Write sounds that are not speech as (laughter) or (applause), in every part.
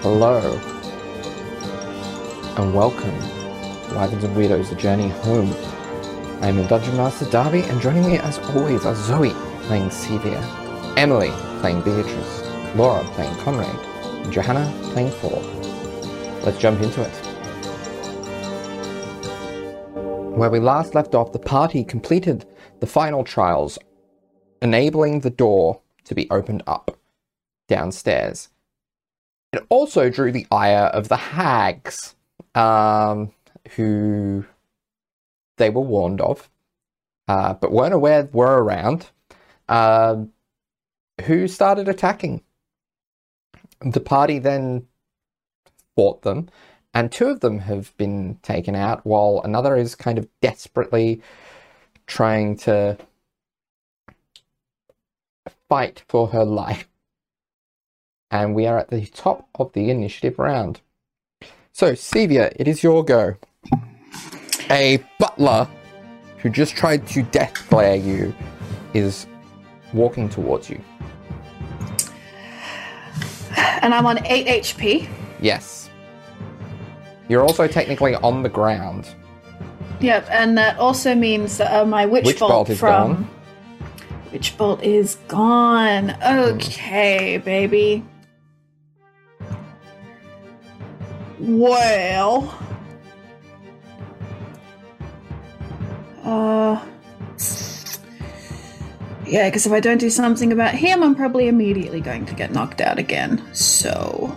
Hello, and welcome to Wagons and Weirdos, The Journey Home. I am your Dungeon Master Darby, and joining me as always are Zoe playing Sevia, Emily playing Beatrice, Laura playing Conrad, and Johanna playing Thor. Let's jump into it. Where we last left off, the party completed the final trials, enabling the door to be opened up downstairs. It also drew the ire of the hags, um, who they were warned of, uh, but weren't aware were around, uh, who started attacking. The party then fought them, and two of them have been taken out, while another is kind of desperately trying to fight for her (laughs) life and we are at the top of the initiative round. So, Sevia, it is your go. A butler who just tried to death glare you is walking towards you. And I'm on 8 HP. Yes. You're also technically on the ground. Yep, and that also means that uh, my witch, Witch bolt, bolt is from gone. witch bolt is gone. Okay, baby. Well, uh, yeah, because if I don't do something about him, I'm probably immediately going to get knocked out again. So,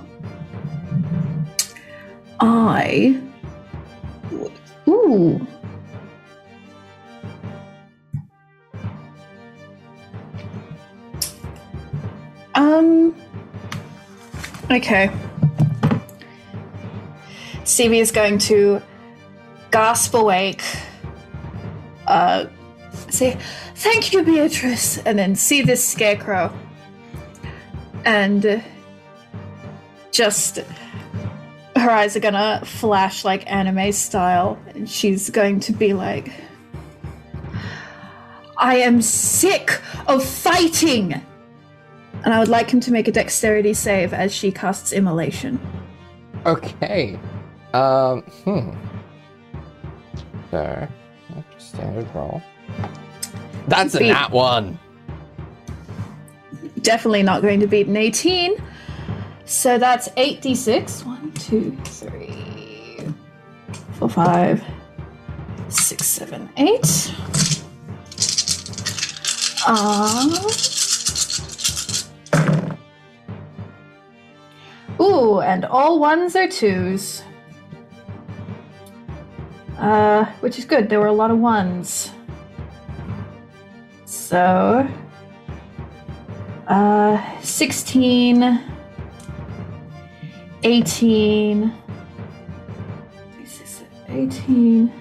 I. Ooh. Um. Okay. Sevia is going to gasp awake. Uh, say, "Thank you, Beatrice," and then see this scarecrow, and uh, just her eyes are gonna flash like anime style, and she's going to be like, "I am sick of fighting." And I would like him to make a dexterity save as she casts immolation. Okay. Um, hmm. So, that's standard roll. That's a Beat. nat one. Definitely not going to beat an 18. So that's 8d6. 1, 2, 3, 4, 5, 6, 7, 8. Uh, ooh, and all ones are twos. Uh, which is good. There were a lot of ones. So, uh, 16, 18, 18,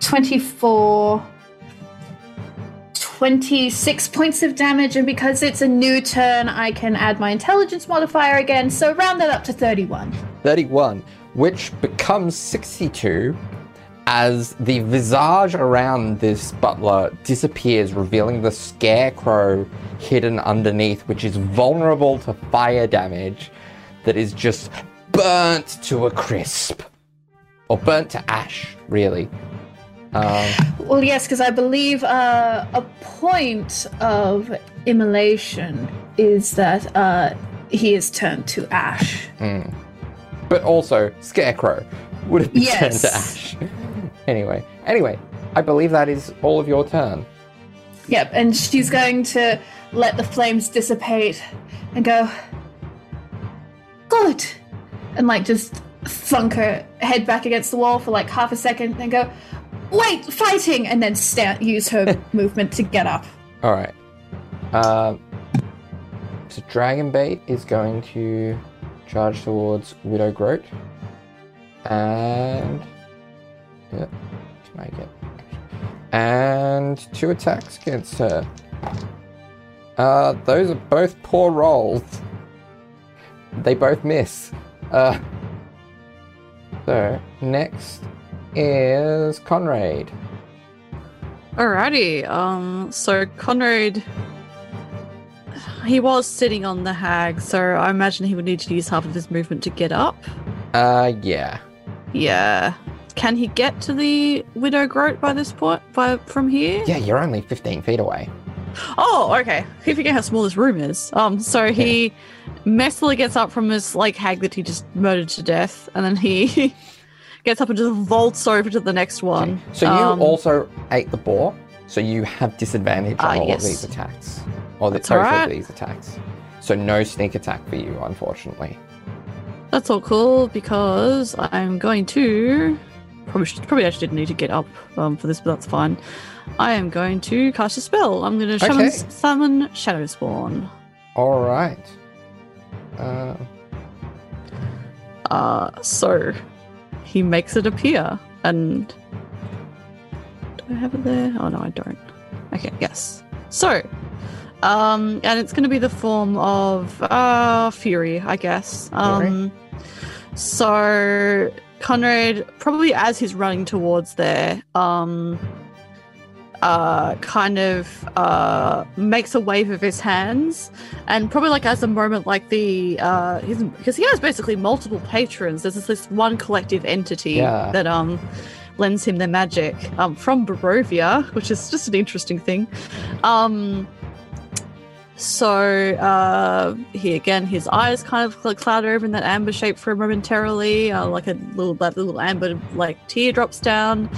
24, 26 points of damage, and because it's a new turn, I can add my intelligence modifier again, so round that up to 31. 31, which becomes 62 as the visage around this butler disappears, revealing the scarecrow hidden underneath, which is vulnerable to fire damage that is just burnt to a crisp. Or burnt to ash, really. Um, Well, yes, because I believe uh, a point of immolation is that uh, he is turned to ash. But also, Scarecrow would have been turned to ash. anyway, anyway, I believe that is all of your turn. Yep, and she's going to let the flames dissipate and go, good, and like just thunk her head back against the wall for like half a second, and go, wait, fighting, and then stand, use her (laughs) movement to get up. All right. Um, so Dragonbait is going to charge towards Widow Groat, and yeah, make it, and two attacks against her. Uh, those are both poor rolls. They both miss. Uh, so next is Conrad. Alrighty. Um. So Conrad he was sitting on the hag, so I imagine he would need to use half of his movement to get up. Uh, yeah. Yeah. Can he get to the widow groat by this point? By from here? Yeah, you're only 15 feet away. Oh, okay. He forget how small this room is. Um, so he messily gets up from his like hag that he just murdered to death, and then he (laughs) gets up and just vaults over to the next one. So you Um, also ate the boar, so you have disadvantage Ah, on all yes. of these attacks. Or the, That's both alright. of these attacks. So no sneak attack for you, unfortunately. That's all cool because I'm going to probably should, probably actually didn't need to get up um, for this, but that's fine. I am going to cast a spell. I'm going to summon, Okay. summon Shadow Spawn. All right. Uh, Uh, so he makes it appear, and do I have it there? Oh no, I don't. Okay, yes. So, um, and it's going to be the form of uh fury, I guess. Um, so Conrad probably as he's running towards there, um. Uh, kind of uh makes a wave of his hands, and probably like as a moment like the uh because he has basically multiple patrons there's this, this one collective entity Yeah. that um lends him their magic um from Barovia which is just an interesting thing um so uh he again his eyes kind of like cloud over in that amber shape for a momentarily uh, like a little that little amber like tear drops down.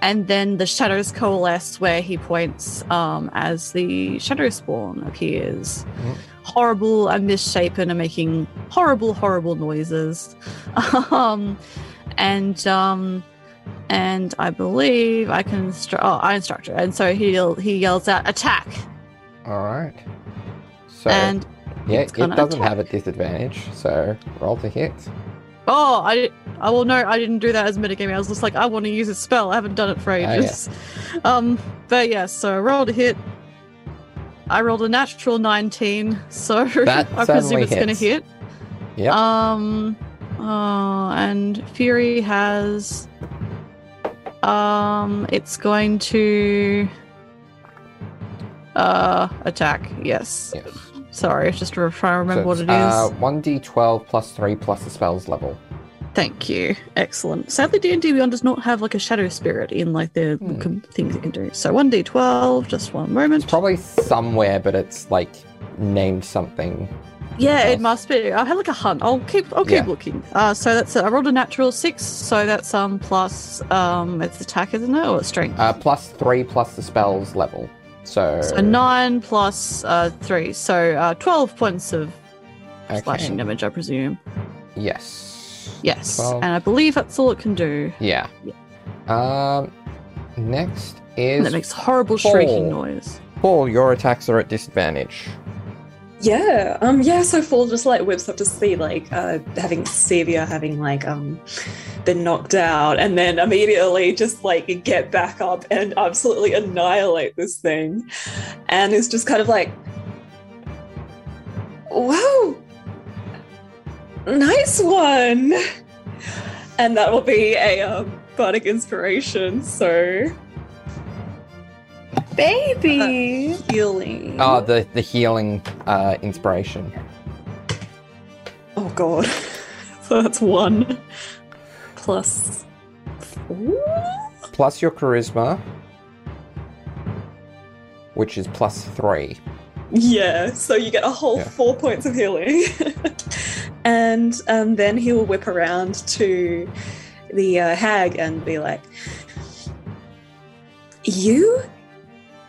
And then the shadows coalesce where he points um, as the shadow spawn appears. Mhm. horrible and misshapen and making horrible horrible noises. (laughs) Um, and um, and i believe i can instru- oh i instruct her and so he he yells out attack! All right. So and yeah, it doesn't attack. have a disadvantage. So roll to hit. oh i I will no, I didn't do that as metagaming. I was just like, I want to use a spell. I haven't done it for yeah. ages. Um, but yeah, so I rolled a hit. I rolled a natural 19, so (laughs) I presume it's going to hit. Yeah. Um, oh, and Fury has. Um, it's going to. Uh, attack. Yes. yes. Sorry, just trying to remember So what it is. Uh, 1d12 plus 3 plus the spell's level. Thank you. Excellent. Sadly, D and D Beyond does not have like a shadow spirit in like the Hmm. things you can do. So one D twelve. Just one moment. It's probably somewhere, but it's like named something. yeah, it must be. I had like a hunt. I'll keep. I'll keep Yeah. looking. Uh, so that's I rolled a natural six. So that's um plus um it's attack, isn't it, or it's strength? Uh, plus 3 plus the spell's level. So, so nine plus uh three. So uh twelve points of okay. slashing damage, I presume. Yes. Yes, 12. and I believe that's all it can do. Yeah. Um, next is And it makes horrible shrieking noise. Paul. Your attacks are at disadvantage. Yeah, um, yeah. So Fall just like whips up to see like uh, having Sevia having like um been knocked out, and then immediately just like get back up and absolutely annihilate this thing, and it's just kind of like, wow, nice one, and that will be a um, bardic inspiration. So Baby. healing. Oh, the the healing uh, inspiration. Oh god. (laughs) so that's one plus four? Plus your charisma, which is plus three. Yeah, so you get a whole Yeah. four points of healing. (laughs) and um, then he will whip around to the uh, hag and be like, You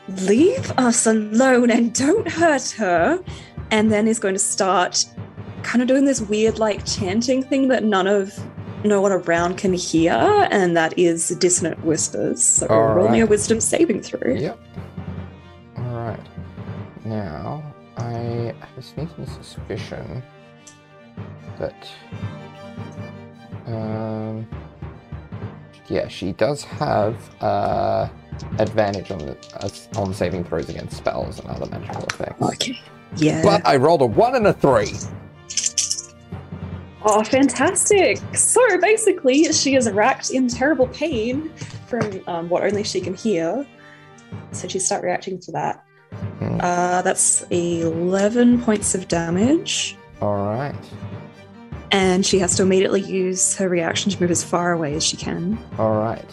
leave us alone and don't hurt her. And then he's going to start kind of doing this weird, like, chanting thing that none of no one around can hear, and that is dissonant whispers. So roll me a wisdom saving throw. Yep. All right. Now I have a sneaking suspicion that, um, yeah, she does have uh, advantage on the uh, on saving throws against spells and other magical effects. Okay. Yeah. But I rolled a one and a three. Oh, fantastic! So basically, she is racked in terrible pain from um, what only she can hear. So she start reacting to that. Mm. Uh, that's 11 points of damage. All right. And she has to immediately use her reaction to move as far away as she can. All right.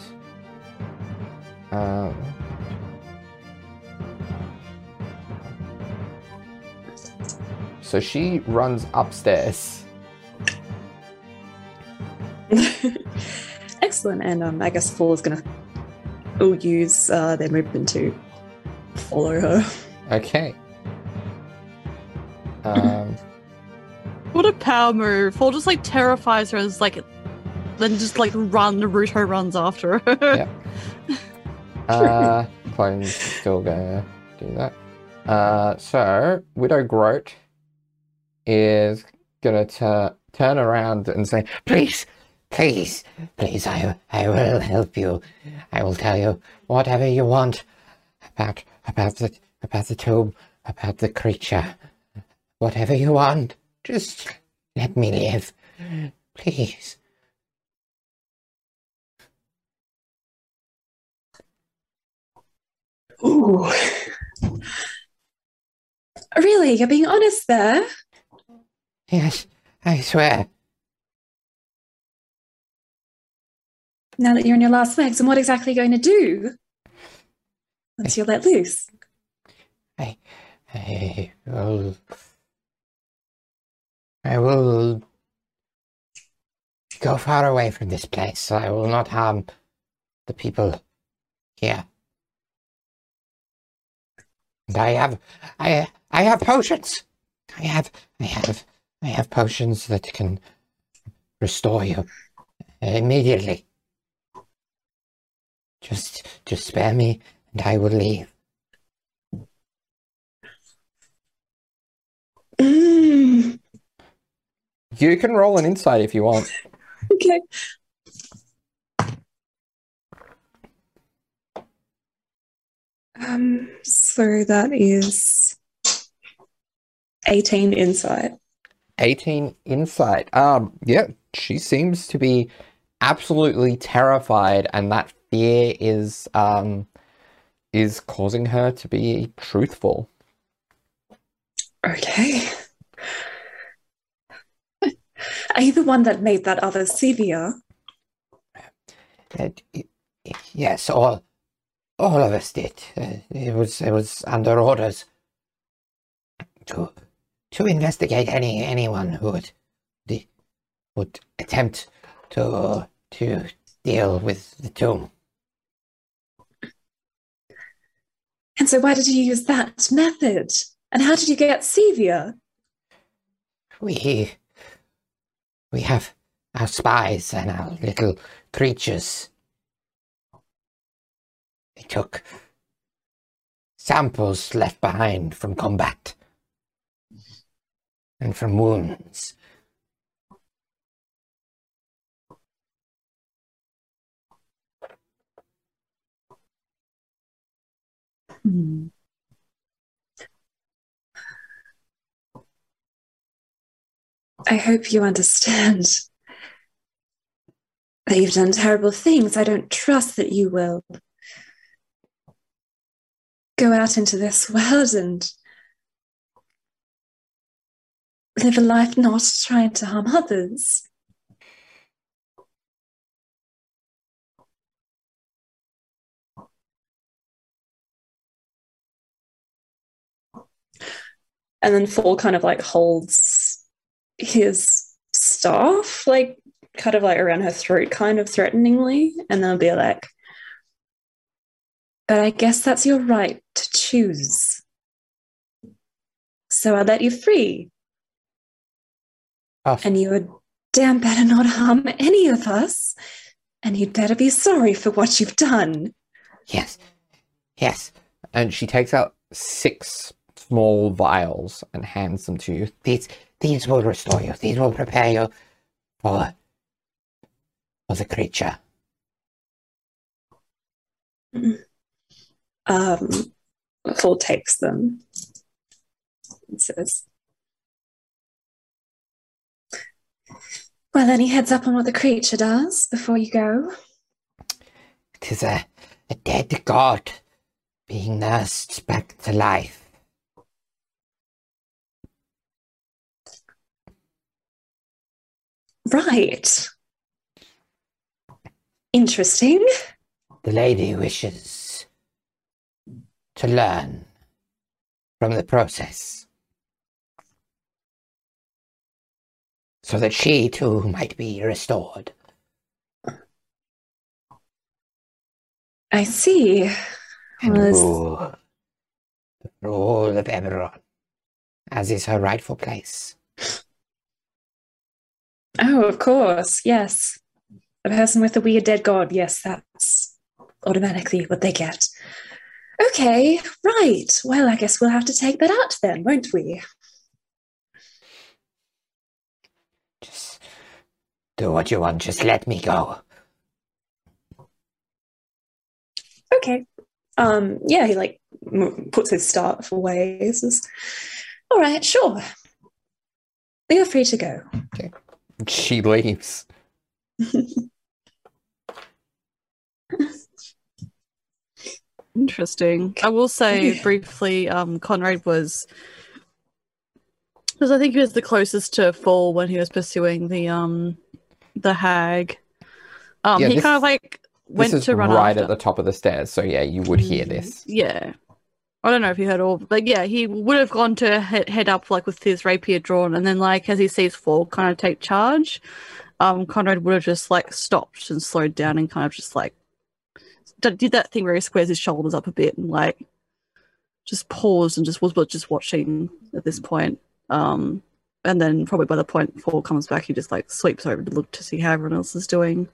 Um, so she runs upstairs. (laughs) Excellent. And um, I guess Fall is going to will use uh, their movement to follow her. Okay. Um, (laughs) What a power move! Fall just like terrifies her as like, then just like run. Naruto runs after her. Yeah. (laughs) uh, (laughs) Clone's still gonna do that. Uh, so Widow Groat is gonna tu- turn around and say, Please, please, please, I, I will help you. I will tell you whatever you want about, about the, about the tomb, about the creature. Whatever you want. Just let me live. Please. Ooh. Really? You're being honest there? Yes, I swear. Now that you're on your last legs, and what exactly are you going to do? Once you're let loose. I will. I will go far away from this place. I will not harm the people here. And I have, I, I have potions. I have, I have, I have potions that can restore you immediately. Just, just spare me, and I will leave. Mm, "You can roll an insight if you want." (laughs) okay. Um, so that is 18 insight. 18 insight. Um, yeah, she seems to be absolutely terrified, and that fear is um is causing her to be truthful. Okay. (laughs) Are you the one that made that other Sevia? Uh, yes, all, all of us did. It was, it was under orders to, to investigate any anyone who would, would attempt to, to deal with the tomb. And so why did you use that method? And how did you get Sevia? We, we have our spies and our little creatures. They took samples left behind from combat and from wounds. Hmm. I hope you understand that you've done terrible things. I don't trust that you will go out into this (laughs) world and live a life not trying to harm others. And then Fall kind of like holds his staff, like kind of like around her throat, kind of threateningly, and then I'll be like, but I guess that's your right to choose. So I let you free. And you would damn better not harm any of us. And you'd better be sorry for what you've done. yes, yes. And she takes out six small vials and hands them to you. These, these will restore you. These will prepare you for, for the creature. Mm um, Full takes them says, Well, any heads up on what the creature does before you go? It is a, a dead god being nursed back to life. Right. Interesting. The lady wishes to learn from the process. So that she too might be restored. I see. and Well, it's- rule, rule of Eberron, as is her rightful place. Oh, of course. Yes. The person with the weird dead god. Yes, that's automatically what they get. Okay, right. Well, I guess we'll have to take that out then, won't we? Just do what you want, just let me go. Okay. Um, yeah, he like puts his staff away. He says, All right, sure. Feel free to go. Okay. She leaves. (laughs) Interesting. I will say Yeah. briefly, um, Conrad was because I think he was the closest to fall when he was pursuing the um the hag. Um, Yeah, he this- kind of like went this is to run right after. at the top of the stairs, so yeah, you would hear this. Yeah. I don't know if you heard all, but yeah, he would have gone to head, head up like with his rapier drawn, and then like as he sees Fall kind of take charge, um, Conrad would have just like stopped and slowed down and kind of just like d- did that thing where he squares his shoulders up a bit and like just paused and just was just watching at this point. Um, and then probably by the point Fall comes back, he just like sweeps over to look to see how everyone else is doing,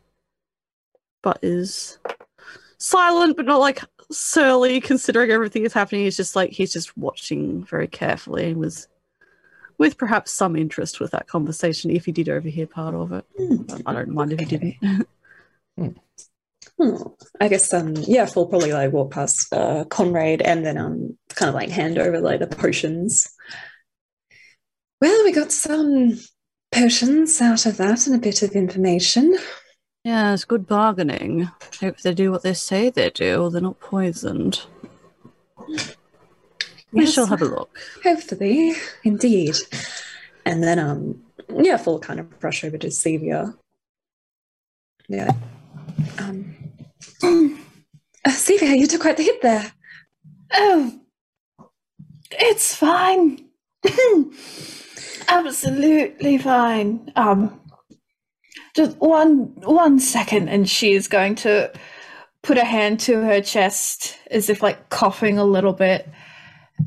but is silent but not like surly considering everything that's happening. He's just like he's just watching very carefully and was with perhaps some interest with that conversation if he did overhear part of it. But i don't mind if he didn't Hmm. I guess um yeah, Full probably like walk past uh Conrad and then um kind of like hand over like the potions. Well, we got some potions out of that and a bit of information. yeah it's good bargaining hope they do what they say they do or they're not poisoned we shall have a look Hopefully, indeed. And then um yeah, Full kind of brush over to Sevia. Yeah. Um uh, Sevia, you took quite the hit there. Oh, it's fine. (laughs) Absolutely fine. Um, just one one second, and she is going to put a hand to her chest, as if like coughing a little bit,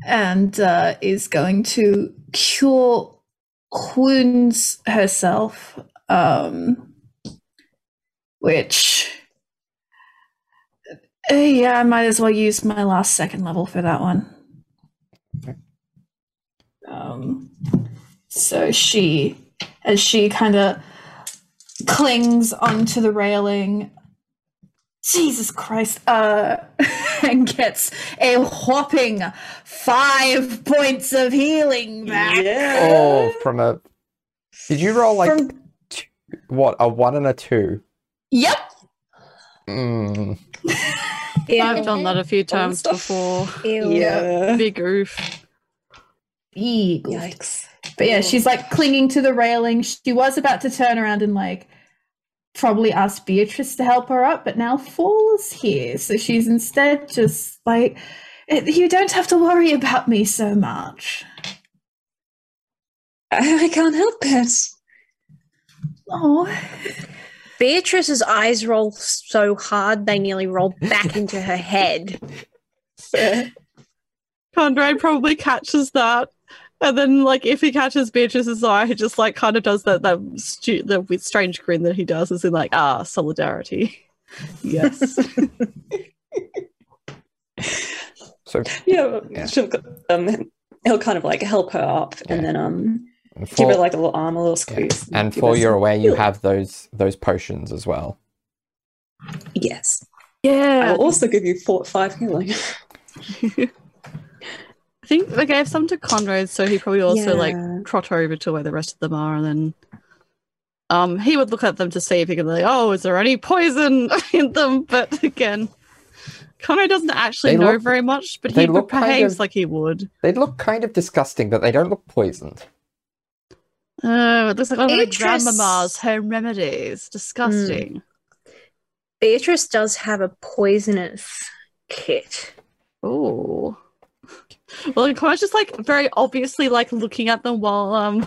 and uh, is going to cure wounds herself. Um, which. Uh, yeah, I might as well use my last second level for that one. Um, so she, as she kind of clings onto the railing, Jesus Christ, uh, (laughs) and gets a whopping five points of healing back. Yeah. Oh, from a. Did you roll like From- two, what a one and a two? Yep. Mm. I've done that a few times stuff. before Yeah. big oof Big Yikes. But yeah, she's like clinging to the railing. She was about to turn around and like probably ask Beatrice to help her up, but now Fall is here. So she's instead just like, "Eh, you don't have to worry about me so much. I, I can't help it. Oh, Beatrice's eyes roll so hard they nearly roll back (laughs) into her head. Conrad probably catches that. And then, like, if he catches Beatrice's eye, he just like kind of does that that stu- the with strange grin that he does, is in like, ah, solidarity. Yes. (laughs) So Yeah, Yeah. she'll um he'll kind of like help her up Yeah. and then um give for, her like a little arm, a little yeah. squeeze. and for her you're aware, you have those those potions as well. Yes. Yeah. I yeah. will also give you four five healing. (laughs) I think they gave some to Conrad, so he probably also like trot over to where the rest of them are, and then um he would look at them to see if he could like, oh, is there any poison (laughs) in them? But again, Conrad doesn't actually They know look- very much, but he look kind behaves of- like he would. They look kind of disgusting, but they don't look poisoned. Oh, it looks like one of my Beatrice- grandmama's home remedies. Disgusting. Beatrice does have a poisonous kit. Oh. Well, Conrad's just like very obviously like looking at them while um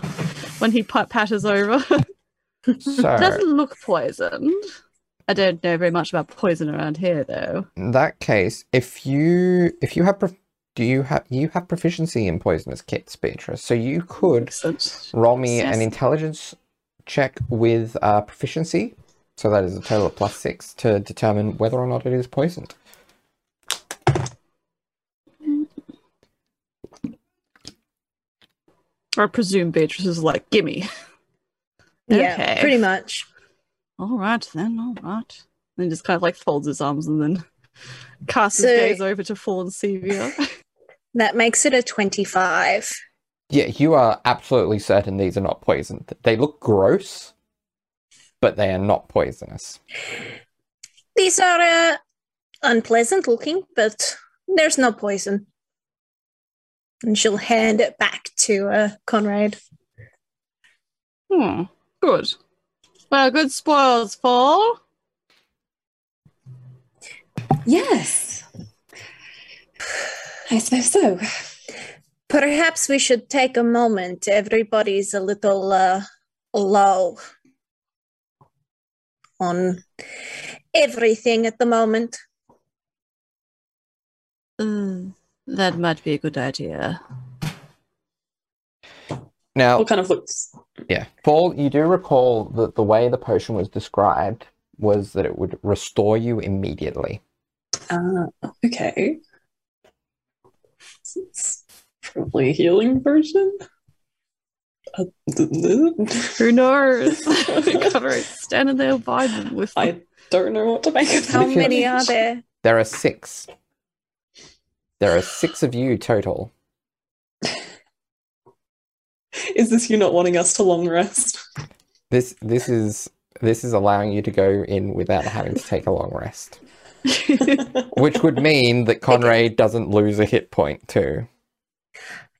when he pat- patters over. (laughs) it So, doesn't look poisoned. I don't know very much about poison around here though. in that case, if you if you have prof- do you have you have proficiency in poisonous kits, Beatrice? So you could roll me an intelligence check with uh, proficiency. So that is a total of plus six to determine whether or not it is poisoned. I presume Beatrice is like, gimme. (laughs) Yeah, Okay. pretty much. All right then, all right. Then just kind of like folds his arms and then (laughs) casts So- his gaze over to fallen Sevia. (laughs) That makes it a 25. Yeah, you are absolutely certain these are not poisoned. They look gross, but they are not poisonous. These are uh, unpleasant looking, but there's no poison. And she'll hand it back to uh, Conrad. hmm, good. Well, good spoils fall. Yes. I suppose so. Perhaps we should take a moment. Everybody's a little uh, low on everything at the moment. Uh, that might be a good idea. Now, What kind of looks? yeah, Paul, you do recall that the way the potion was described was that it would restore you immediately. Uh, okay. It's probably a healing version. Uh, Who knows? (laughs) (laughs) Conrad's standing there vibing with them. I don't know what to make of How many are there? There are six. There are six of you total. (laughs) Is this you not wanting us to long rest? This this is this is allowing you to go in without having to take a long rest, (laughs) which would mean that Conrad doesn't lose a hit point too.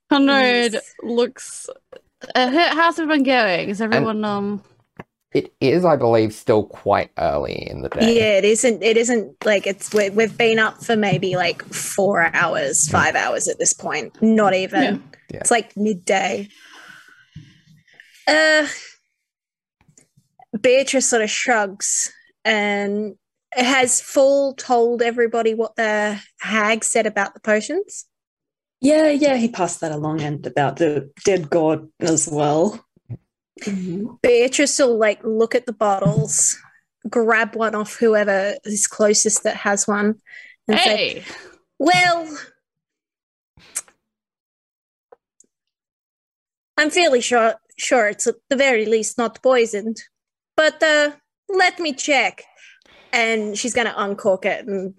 Conrad Yes. looks. Uh, h- how's everyone going? Is everyone um? It is, I believe, still quite early in the day. Yeah, it isn't. It isn't like it's. we- We've been up for maybe like four hours, five hours at this point. Not even. Yeah. Yeah. It's like midday. Uh, Beatrice sort of shrugs and has full told everybody what the hag said about the potions. Yeah, yeah, he passed that along and about the dead god as well. Beatrice will like look at the bottles, grab one off whoever is closest that has one, and say, Well, I'm fairly sure sure it's at the very least not poisoned. But uh let me check. And she's gonna uncork it and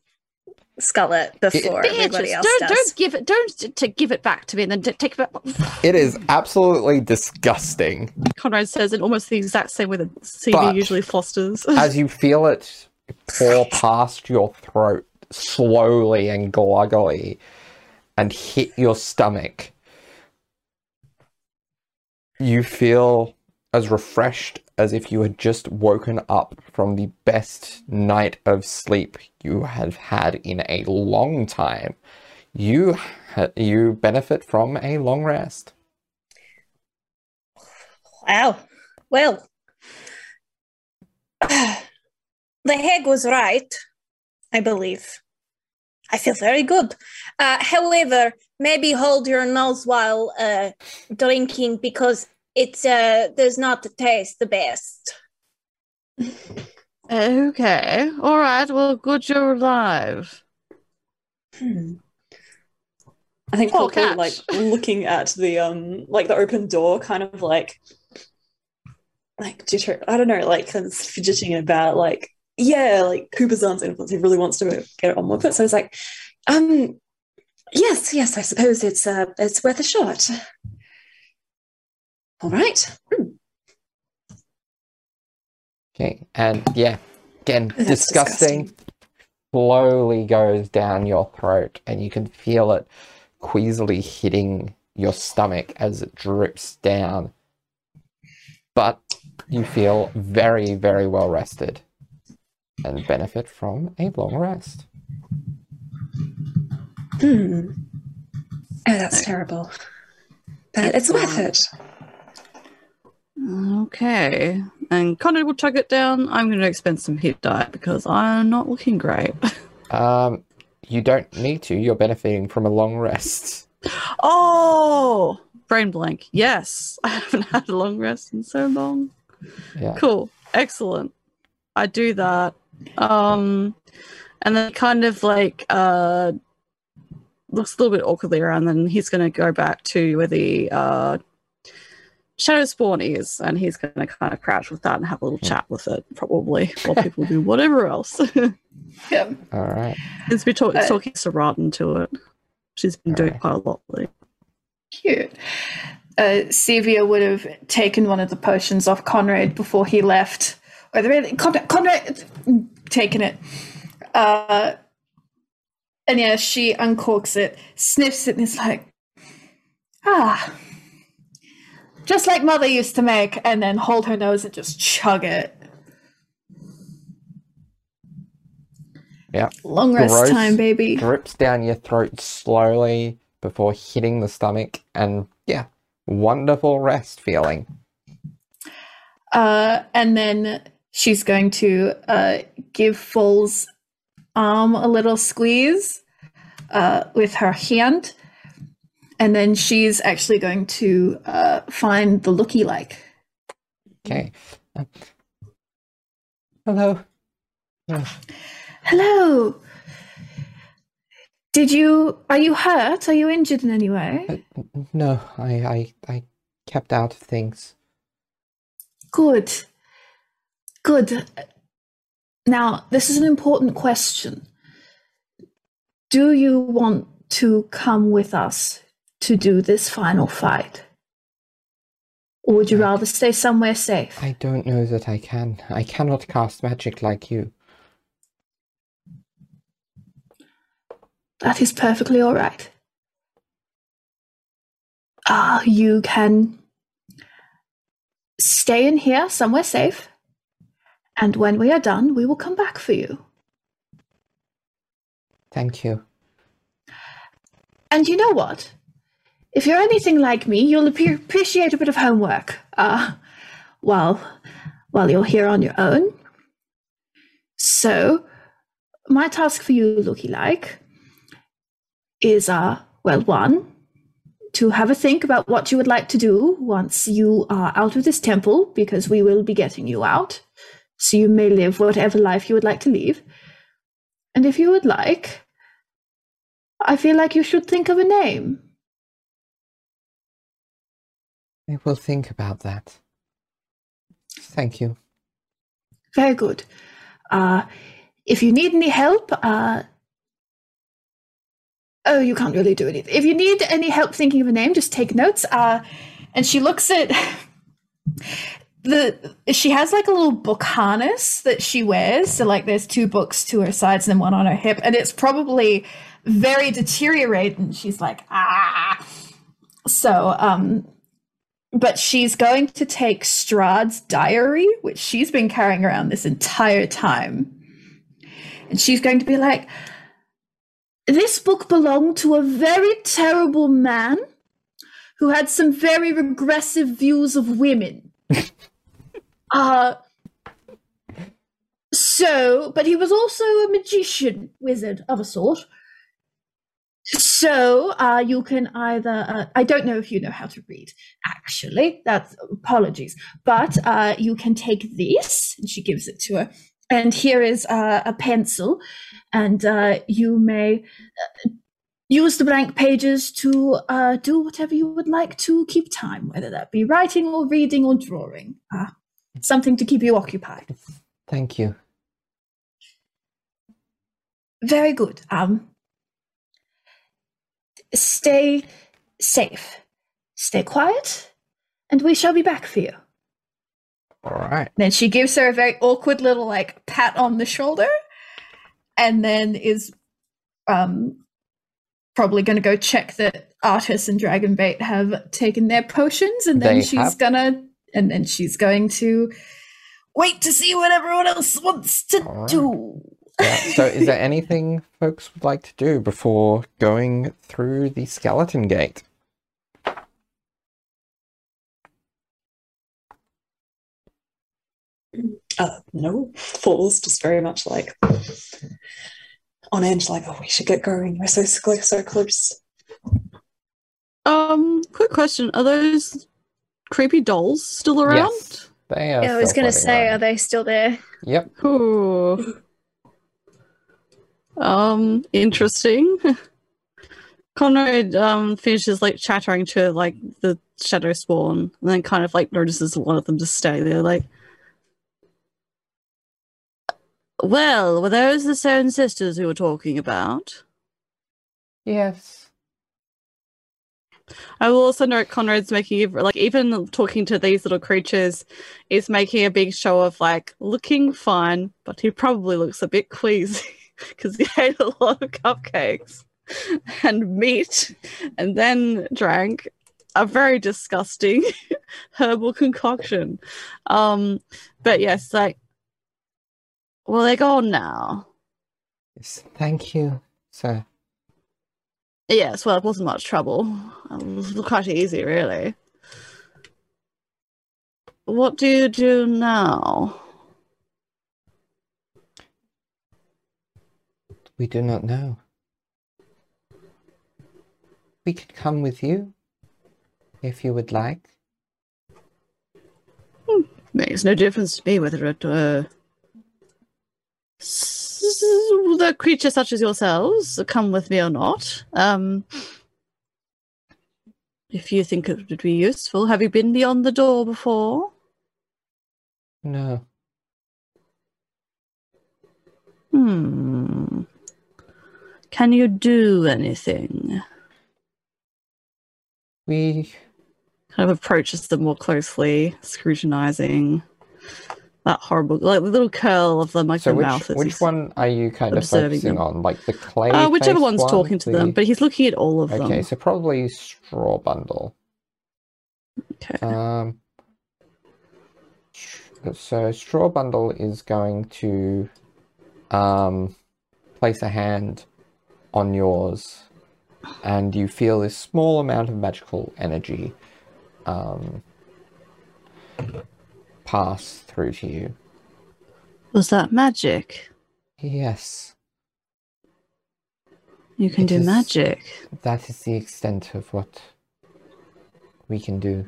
scull it before everybody Beatrice, else don't does. don't give it don't to give it back to me and then take it back. It is absolutely disgusting. Conrad says in almost the exact same way that CV But- usually fosters. (laughs) As you feel it pour past your throat slowly and gluggily and hit your stomach, you feel as refreshed as if you had just woken up from the best night of sleep you have had in a long time. You you benefit from a long rest. Wow. Well, (sighs) the hag was right, I believe. I feel very good. Uh, however, maybe hold your nose while uh, drinking because it uh, does not taste the best. okay, all right. Well, good you're alive. Hmm. I think Oh, probably catch. like looking at the um like the open door, kind of like like jitter. I don't know, like kind of fidgeting about like yeah, like Cooper's aunt's influence. He really wants to get on with it, so it's like, um, yes, yes, I suppose it's uh it's worth a shot. All right. Okay, and yeah, again, That's disgusting, disgusting. slowly goes down your throat, and you can feel it queasily hitting your stomach as it drips down. but you feel very, very well rested and benefit from a long rest. Hmm. Oh, that's terrible. But it's worth it. Okay. And Conrad will chug it down. I'm going to expend some hit die because I'm not looking great. (laughs) Um, you don't need to. You're benefiting from a long rest. oh, brain blank. Yes, (laughs) I haven't had a long rest in so long. Yeah. Cool. Excellent. I do that. Um, and then kind of like uh looks a little bit awkwardly around. Then he's going to go back to where the uh shadow spawn is, and he's going to kind of crouch with that and have a little chat with it, probably while people do whatever else. (laughs) yeah. All right. He's been talk- Uh, talking Saraten to it. She's been doing Alright. quite a lot lately. Cute. Uh, Sevia would have taken one of the potions off Conrad before he left. Or the really Conrad, Conrad taken it. Uh, and yeah, she uncorks it, sniffs it, and is like, ah, just like Mother used to make, and then hold her nose and just chug it. Yeah. Long rest Gross. time, baby. Drips down your throat slowly before hitting the stomach, and yeah, wonderful rest feeling. Uh, and then she's going to uh, give Foal's arm a little squeeze uh, with her hand. And then she's actually going to uh, find the looky like. Okay. Uh, hello. Uh, Hello. Did you? Are you hurt? Are you injured in any way? no, I, I, I kept out of things. Good. Good. Now, this is an important question. Do you want to come with us to do this final fight? Or would you I- rather stay somewhere safe? I don't know that I can. I cannot cast magic like you. That is perfectly all right. Ah, you can stay in here somewhere safe, and when we are done, we will come back for you. Thank you. And you know what? If you're anything like me, you'll appreciate a bit of homework. Uh, while while you're here on your own. So, my task for you, looky like, is uh well one to have a think about what you would like to do once you are out of this temple, because we will be getting you out, so you may live whatever life you would like to live. And if you would like, I feel like you should think of a name. I will think about that. Thank you. Very good. Uh, if you need any help, uh, oh, you can't really do anything. If you need any help thinking of a name, just take notes. Uh, and she looks at (laughs) the. She has like a little book harness that she wears. So like, there's two books to her sides and then one on her hip, and it's probably very deteriorated. And she's like, ah. So, um, but she's going to take Strahd's diary, which she's been carrying around this entire time. And she's going to be like, This book belonged to a very terrible man who had some very regressive views of women. (laughs) uh, so, but he was also a magician, wizard of a sort. So uh, you can either, uh, I don't know if you know how to read, actually. That's apologies. But uh, you can take this, and she gives it to her. And here is uh, a pencil, and uh, you may uh, use the blank pages to uh, do whatever you would like to keep time, whether that be writing or reading or drawing. Uh, something to keep you occupied. Thank you. Very good. Um, stay safe, stay quiet, and we shall be back for you. All right. Then she gives her a very awkward little like pat on the shoulder, and then is um probably going to go check that Artus and Dragonbait have taken their potions, and then They she's have? gonna and then she's going to wait to see what everyone else wants to right. do. Yeah. So, is there anything folks would like to do before going through the skeleton gate? Uh, no, falls just very much like on edge, like, oh, we should get going. We're so close, so close. Um, quick question: Are those creepy dolls still around? Yes, they are. Yeah, I was gonna say, around. are they still there? Yep. Ooh. Um, interesting. (laughs) Conrad um finishes like chattering to like the shadow spawn and then kind of like notices one of them just stay there like Well, were those the seven sisters we were talking about? Yes. I will also note Conrad's making ev- like even talking to these little creatures is making a big show of like looking fine, but he probably looks a bit queasy because he (laughs) ate a lot of cupcakes and meat and then drank a very disgusting (laughs) herbal concoction. Um but yes, like well they're gone now. Yes. Thank you, sir. Yes, well, it wasn't much trouble. It was quite easy, really. What do you do now? We do not know. We could come with you if you would like. Makes no difference to me whether it uh, the creature such as yourselves come with me or not. Um, if you think it would be useful, have you been beyond the door before? No. Hmm. Can you do anything? We kind of approaches them more closely, scrutinizing that horrible, like the little curl of them, like so the which mouth. which one are you kind of focusing them. on? Like the clay? Uh, whichever one's one, talking to them, but he's looking at all of Okay, them. Okay, so probably straw bundle. Okay. Um, so straw bundle is going to um place a hand on yours, and you feel this small amount of magical energy um pass through to you. Was that magic? Yes, You can It do is- magic. that is the extent of what we can do.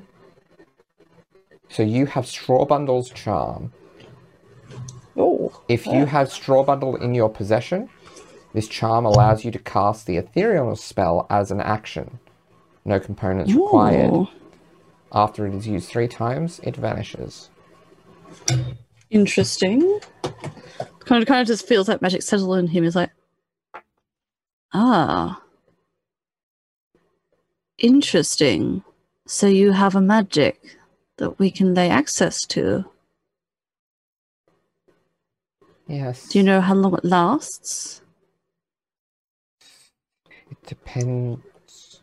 So you have straw bundle's charm. Oh, If you have Straw Bundle in your possession, this charm allows you to cast the Ethereal spell as an action. No components required. After it is used three times, it vanishes. interesting. Kind of, kind of just feels like magic settle in him. Is like, ah, interesting. So you have a magic that we can lay access to. Yes. Do you know how long it lasts? Depends.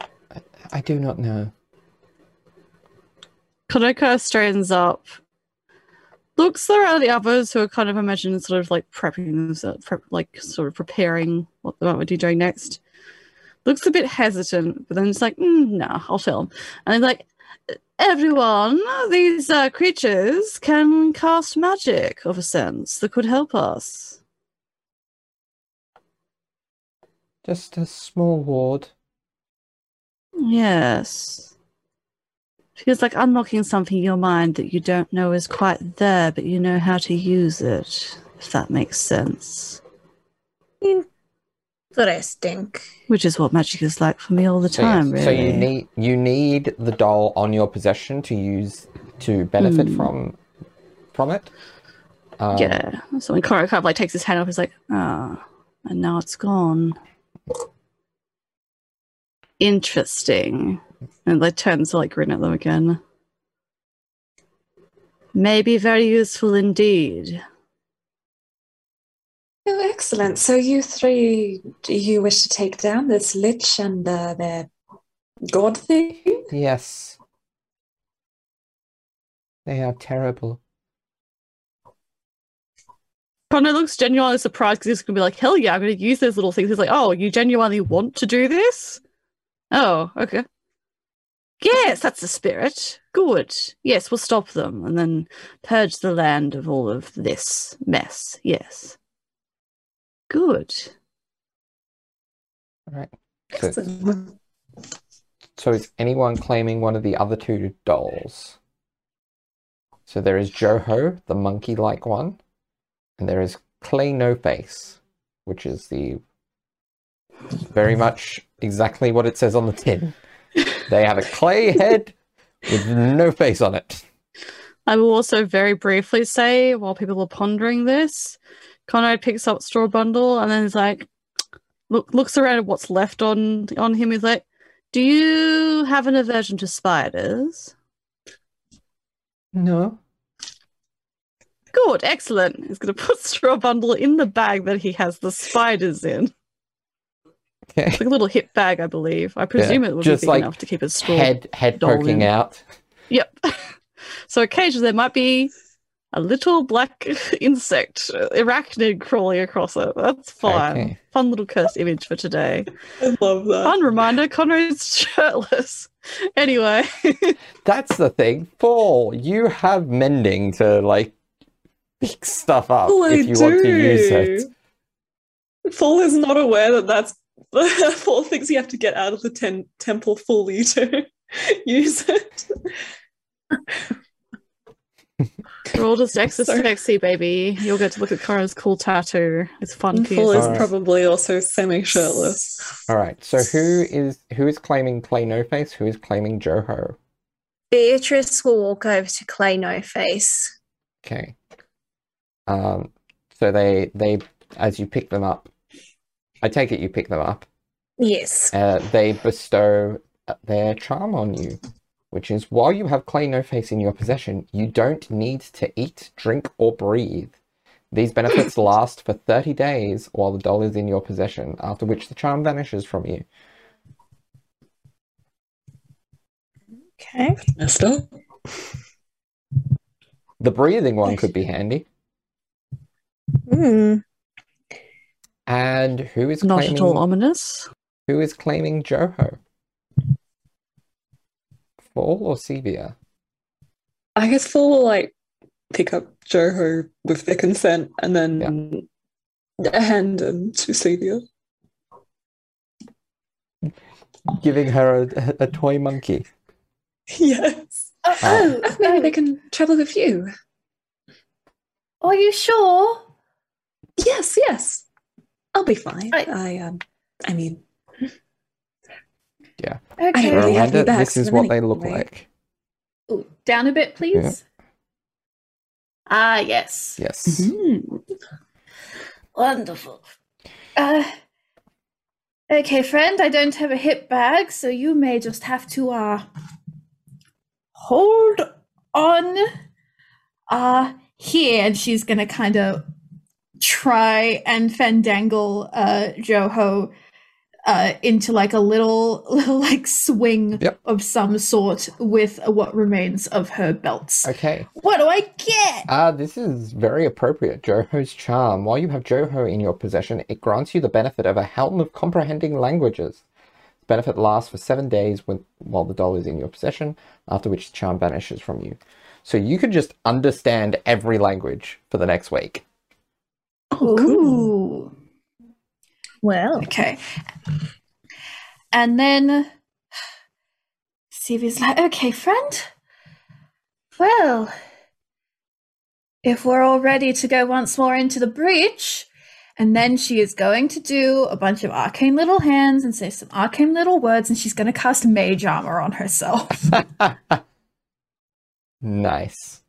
I, I do not know. Konoko straightens up, looks around at the others who are kind of imagining sort of like prepping themselves, prep, like sort of preparing what they might be doing next. Looks a bit hesitant, but then it's like, mm, nah, I'll film. And he's like, everyone, these uh, creatures can cast magic of a sense that could help us. Just a small ward. Yes. Feels like unlocking something in your mind that you don't know is quite there, but you know how to use it, if that makes sense. Interesting. Which is what magic is like for me all the So, yes, time, really. so you need you need the doll on your possession to use to benefit Hmm. from from it. Um, yeah. So when Cora kind of like takes his hand off, he's like, ah, and now it's gone. Interesting. And like turns to like grin at them again. Maybe very useful indeed. oh, excellent. So you three, do you wish to take down this lich and uh, their god thing? Yes. They are terrible. Connor looks genuinely surprised because he's gonna be like, "Hell yeah, I'm gonna use those little things." He's like, "Oh, you genuinely want to do this? Oh, okay. Yes, that's the spirit. Good. Yes, we'll stop them and then purge the land of all of this mess. Yes. Good. All right. So, so is anyone claiming one of the other two dolls? So there is Joho, the monkey-like one, and there is Clay No Face, which is the very much exactly what it says on the tin. They have a clay head with no face on it. I will also very briefly say, while people are pondering this, Conrad picks up straw bundle and then he's like, look, looks around at what's left on on him. He's like, "Do you have an aversion to spiders?" No. Good, excellent. He's going to put (laughs) straw bundle in the bag that he has the spiders in. Okay. It's like a little hip bag, I believe. I presume it would just be big like enough to keep a straw. Head head doll poking in. out. Yep. (laughs) so occasionally there might be a little black (laughs) insect, uh, arachnid crawling across it. That's fine. Okay. Fun little cursed image for today. I love that. Fun reminder, Conrad's shirtless. Anyway, That's the thing. Paul, you have mending to like fix stuff up I if you want to use it. do. Paul is not aware that that's (laughs) Paul thinks you have to get out of the ten- temple fully to (laughs) use it. we're all just extra sexy, baby. You'll get to look at Kara's cool tattoo. It's fun for Paul is Alright. probably also semi-shirtless. All right. So who is who is claiming Clay No Face? Who is claiming Joho? Beatrice will walk over to Clay No Face. Okay. Um. So they they as you pick them up, I take it you pick them up. Yes. Uh, they bestow uh, their charm on you, which is while you have Clay No Face in your possession, you don't need to eat, drink, or breathe. These benefits (laughs) last for 30 days while the doll is in your possession, after which the charm vanishes from you. Okay. Messed up. The breathing one could be handy. Hmm. And who is Not claiming at all ominous. who is claiming Joho? Fall or Sevia? I guess Paul will like pick up Joho with their consent and then hand him to Sevia. Giving her a, a toy monkey. Yes. Oh, Oh. oh, Maybe oh, they can travel with you. are you sure? Yes, yes. I'll be fine. I- I um I mean yeah. Okay. I don't really have Reminder, this is them what they look like. Ooh, down a bit, please. Ah, yes. Yes. mhm. Wonderful. Uh, okay, friend, I don't have a hip bag, so you may just have to uh hold on uh here and she's gonna kind of try and fandangle uh Joho uh into like a little (laughs) little like swing Yep. of some sort with what remains of her belts. Okay. What do I get? Ah, this is very appropriate. Joho's charm. While you have Joho in your possession, it grants you the benefit of a helm of comprehending languages. The benefit lasts for seven days when, while the doll is in your possession, after which the charm vanishes from you. So you could just understand every language for the next week. Oh, cool. Ooh. Well, Okay. And then Stevie's like, okay, friend. Well, if we're all ready to go once more into the breach, and then she is going to do a bunch of arcane little hands and say some arcane little words, and she's going to cast mage armor on herself. (laughs) nice.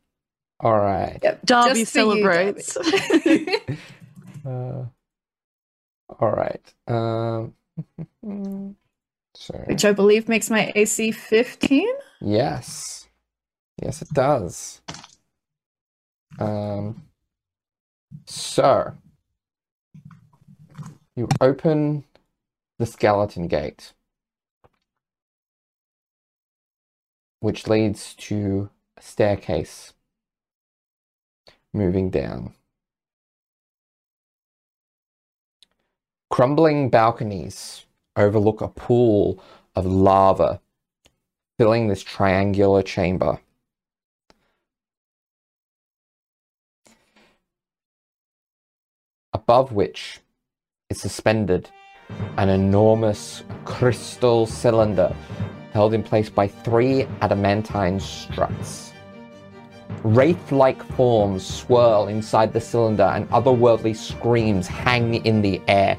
All right. Yep, Darby just you, Darby. celebrates. (laughs) (laughs) Uh, all right. Um, (laughs) so Which I believe makes my AC 15. yes, yes, it does. Um, so you open the skeleton gate, which leads to a staircase moving down. Crumbling balconies overlook a pool of lava filling this triangular chamber. Above which is suspended an enormous crystal cylinder held in place by three adamantine struts. Wraith like forms swirl inside the cylinder, and otherworldly screams hang in the air.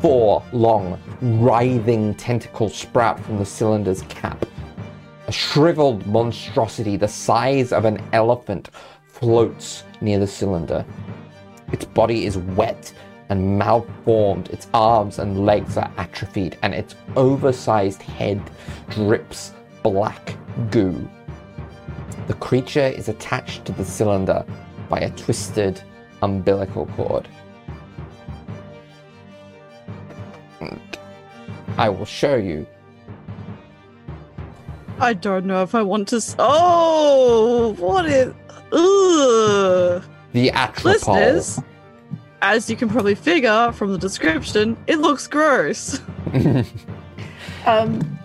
Four long, writhing tentacles sprout from the cylinder's cap. A shriveled monstrosity the size of an elephant floats near the cylinder. Its body is wet and malformed, its arms and legs are atrophied, and its oversized head drips black goo. The creature is attached to the cylinder by a twisted umbilical cord. And I will show you I don't know if I want to. S- oh, what is. Ugh. the atropal. Listeners, as you can probably figure from the description, it looks gross. (laughs) Um,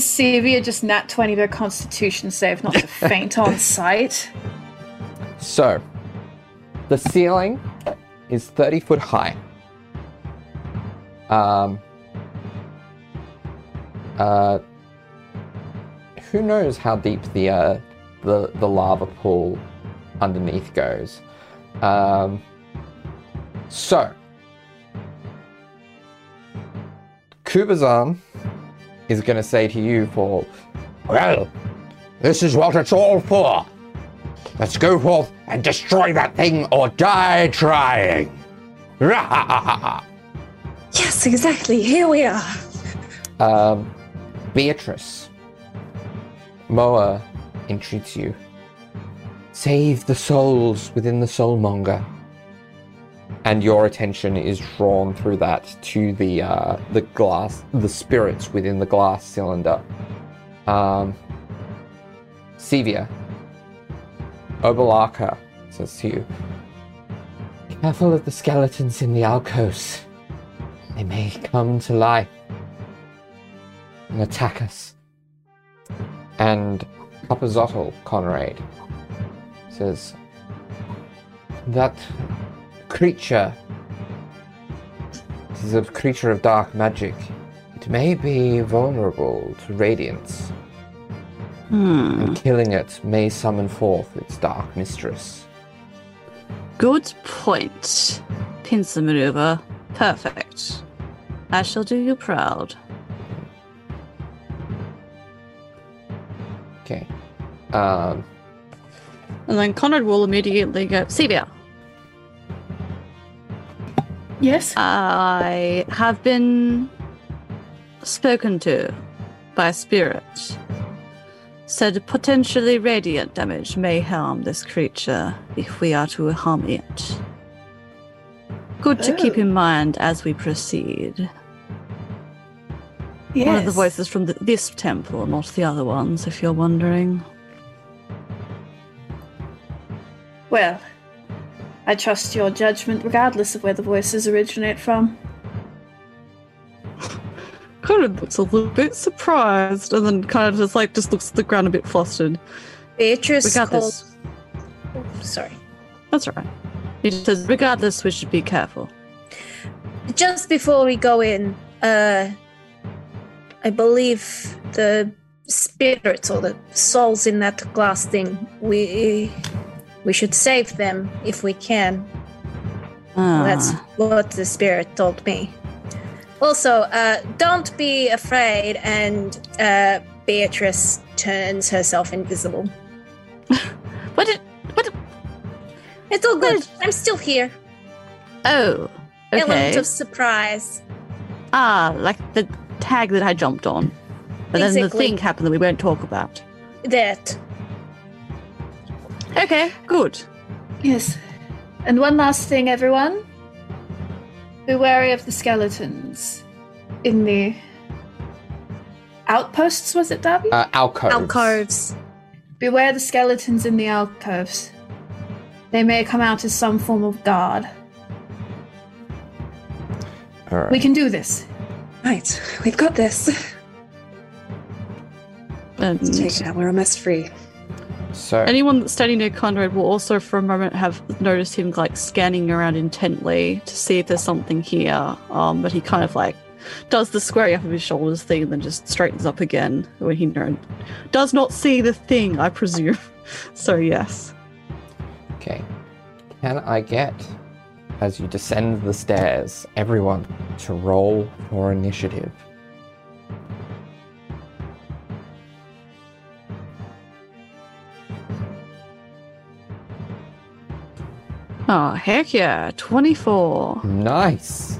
Sevia just nat 20 their constitution save not to (laughs) faint on sight. So, the ceiling is 30 foot high. Um, uh, who knows how deep the, uh, the, the lava pool underneath goes? Um, so, Kubazan is going to say to you for Well, this is what it's all for. Let's go forth and destroy that thing or die trying. (laughs) Yes, exactly. Here we are. Um, Beatrice, Moa entreats you. Save the souls within the soulmonger. And your attention is drawn through that to the uh, the glass, the spirits within the glass cylinder. Um, Sevia, Obo'laka says to you, Careful of the skeletons in the alcoves. They may come to life and attack us. And Papazotl Conrad says, That creature It is a creature of dark magic. It may be vulnerable to radiance, Hmm. and killing it may summon forth its dark mistress. Good point. Pincer maneuver. Perfect. I shall do you proud. Okay. Um, And then Conrad will immediately go, Sevia, Yes? I have been spoken to by a spirit. Said potentially radiant damage may harm this creature if we are to harm it. Good to keep oh. in mind as we proceed. yes. One of the voices from th this temple, not the other ones, if you're wondering. Well, I trust your judgment regardless of where the voices originate from. (laughs) Conrad looks a little bit surprised and then kind of just like just looks at the ground a bit flustered. Beatrice We got called. this. Oh, sorry. That's alright. He just says, regardless, we should be careful. Just before we go in, uh, I believe the spirits or the souls in that glass thing, we we should save them if we can. Ah, That's what the spirit told me. Also, uh, don't be afraid, and uh, Beatrice turns herself invisible. (laughs) what did. What did, It's all good. I'm still here. oh. Okay. Element of surprise. Ah, like the tag that I jumped on. But then the thing happened that we won't talk about. That. Okay, good. Yes. And one last thing, everyone. Be wary of the skeletons in the outposts, was it, Darby? uh, alcoves. Alcoves. Beware the skeletons in the alcoves. They may come out as some form of guard. All right. We can do this. Right, we've got this. And Let's take it out. We're almost free. So anyone that's standing near Conrad will also, for a moment, have noticed him like scanning around intently to see if there's something here. Um, but he kind of like does the squaring up of his shoulders thing and then just straightens up again when he no- does not see the thing, I presume. (laughs) so yes. Okay. Can I get, as you descend the stairs, everyone to roll for initiative? Oh heck yeah, twenty-four. Nice.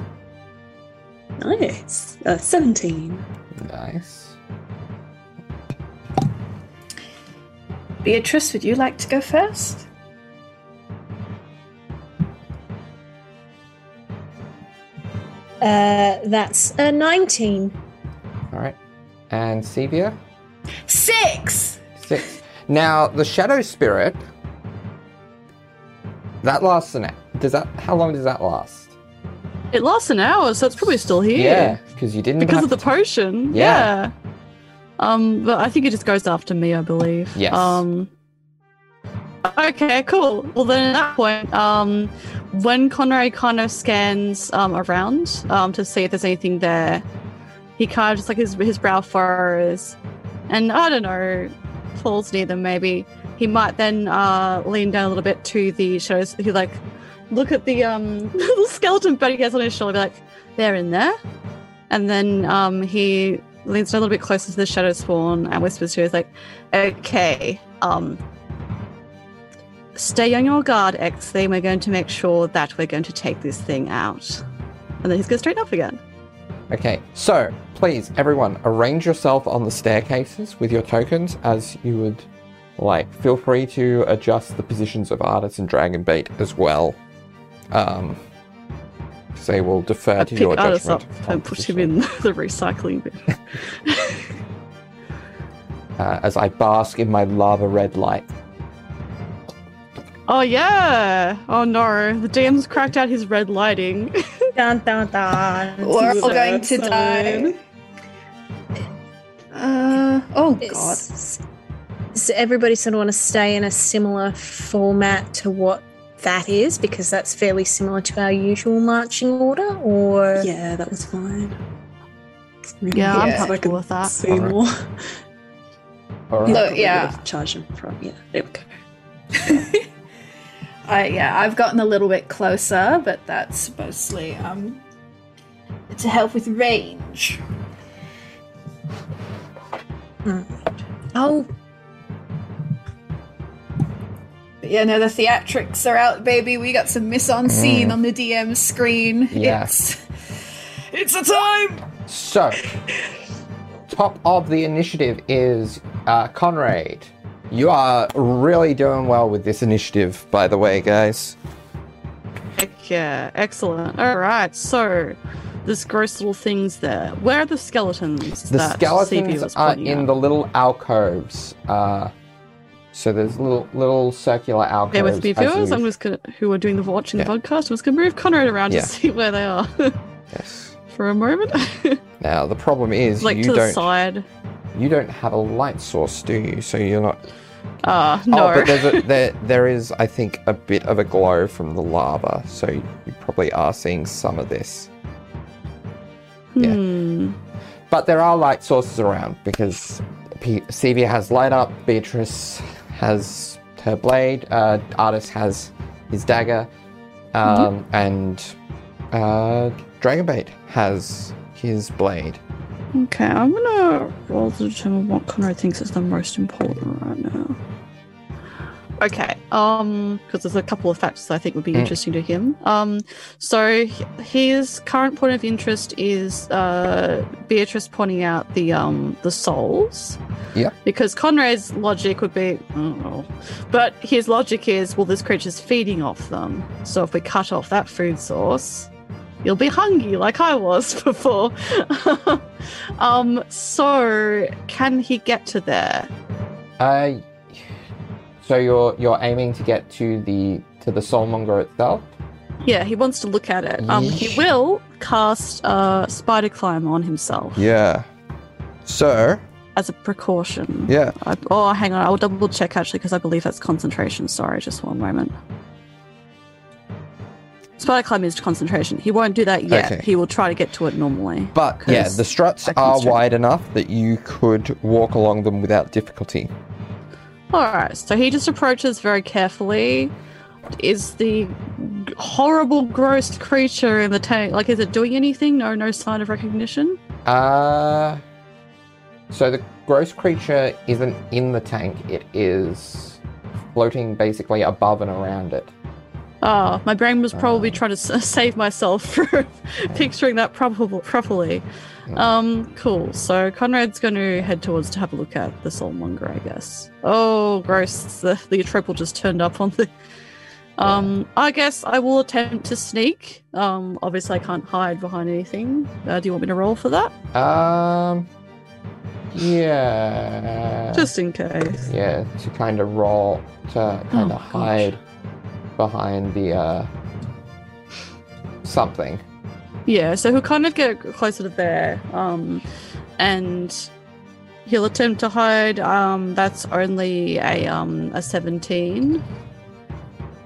Nice. Uh, 17. Nice. Beatrice, would you like to go first? Uh, that's a 19. All right. And Sevia? Six! Six. Now, the Shadow Spirit. That lasts an. Does that? How long does that last? It lasts an hour, so it's probably still here. Yeah, because you didn't. Because of the to- potion. Yeah. Yeah. Um, but I think it just goes after me, I believe. Yes. Um. Okay, cool. Well, then at that point, um, when Conroy kind of scans um around um to see if there's anything there, he kind of just like his his brow furrows, and I don't know, falls near them maybe. He might then uh lean down a little bit to the shadows. He like look at the um (laughs) little skeleton bed he has on his shoulder, be like, they're in there. And then um, he leans down a little bit closer to the shadow spawn and whispers to her, like, okay, um, stay on your guard, X thing. We're going to make sure that we're going to take this thing out. And then he's going to straighten up again. Okay, so please, everyone, arrange yourself on the staircases with your tokens as you would like. Feel free to adjust the positions of artists and Dragonbait as well. Um, so they will defer I to pick your Artus judgment. up and put him in (laughs) the recycling bin. (laughs) uh, as I bask in my lava red light. oh, yeah. Oh, no. The DM's cracked out his red lighting. (laughs) Dun dun dun. We're all going to die. Uh, oh god. It's- So everybody sort of want to stay in a similar format to what that is because that's fairly similar to our usual marching order, or Yeah, that was fine. Yeah, I'm so I comfortable with that. See Alright. more. All right. Look, Probably yeah. would've him from. Yeah, there we go. (laughs) I yeah, I've gotten a little bit closer, but that's mostly um to help with range. oh, But yeah, no, the theatrics are out, baby. We got some mise en scene Mm. on the DM screen. Yes, It's it's a time. So, top of the initiative is uh, Conrad. You are really doing well with this initiative, by the way, guys. Heck yeah, excellent. All right, so this gross little things there. Where are the skeletons? The that skeletons was are in out? the little alcoves. Uh, so there's little little circular alcoves. Bear with me, viewers. I'm just gonna who are doing the watching Yeah. the podcast. I'm just gonna move Conrad around Yeah. to see where they are (laughs) Yes. for a moment, (laughs) Now the problem is like you to the don't side. you don't have a light source, do you? So you're not. Ah, no. Oh, but there's a, (laughs) there there is I think a bit of a glow from the lava, so you probably are seeing some of this. yeah. Hmm. But there are light sources around because P- Sevia has light up, Beatrice has her blade, uh, Artus has his dagger, um, and uh, Dragonbait has his blade. Okay, I'm gonna roll to determine what Conrad thinks is the most important right now. Okay, um, because there's a couple of factors I think would be Mm. interesting to him. Um, so his current point of interest is uh, Beatrice pointing out the um the souls. Yep. Because Conrad's logic would be, I but his logic is, well, this creature's feeding off them. So if we cut off that food source, you'll be hungry like I was (laughs) before. (laughs) um, so can he get to there? Uh, So you're you're aiming to get to the to the soulmonger itself. Yeah, he wants to look at it. Um, he will cast uh, spider climb on himself Yeah. So as a precaution. yeah. I, oh, hang on. I'll double check actually because I believe that's concentration. Sorry, just one moment. Spider climb is concentration. He won't do that yet. Okay. He will try to get to it normally. But yeah, the struts are wide enough that you could walk along them without difficulty. All right. So he just approaches very carefully. Is the horrible, gross creature in the tank like? Is it doing anything? No, no sign of recognition. Uh so the gross creature isn't in the tank, it is floating basically above and around it. Oh, my brain was probably Uh. trying to s- (laughs) save myself from (laughs) picturing that prob- properly. Um, cool. So Conrad's going to head towards to have a look at the soulmonger, I guess. Oh, gross! The the triple just turned up on the. Um, I guess I will attempt to sneak. Um, obviously I can't hide behind anything. Uh, do you want me to roll for that? Um yeah. Just in case. yeah, to kind of roll to kind Oh, of gosh. hide behind the uh something. Yeah, so he'll kind of get closer to there, um, and he'll attempt to hide. Um, that's only a um a seventeen.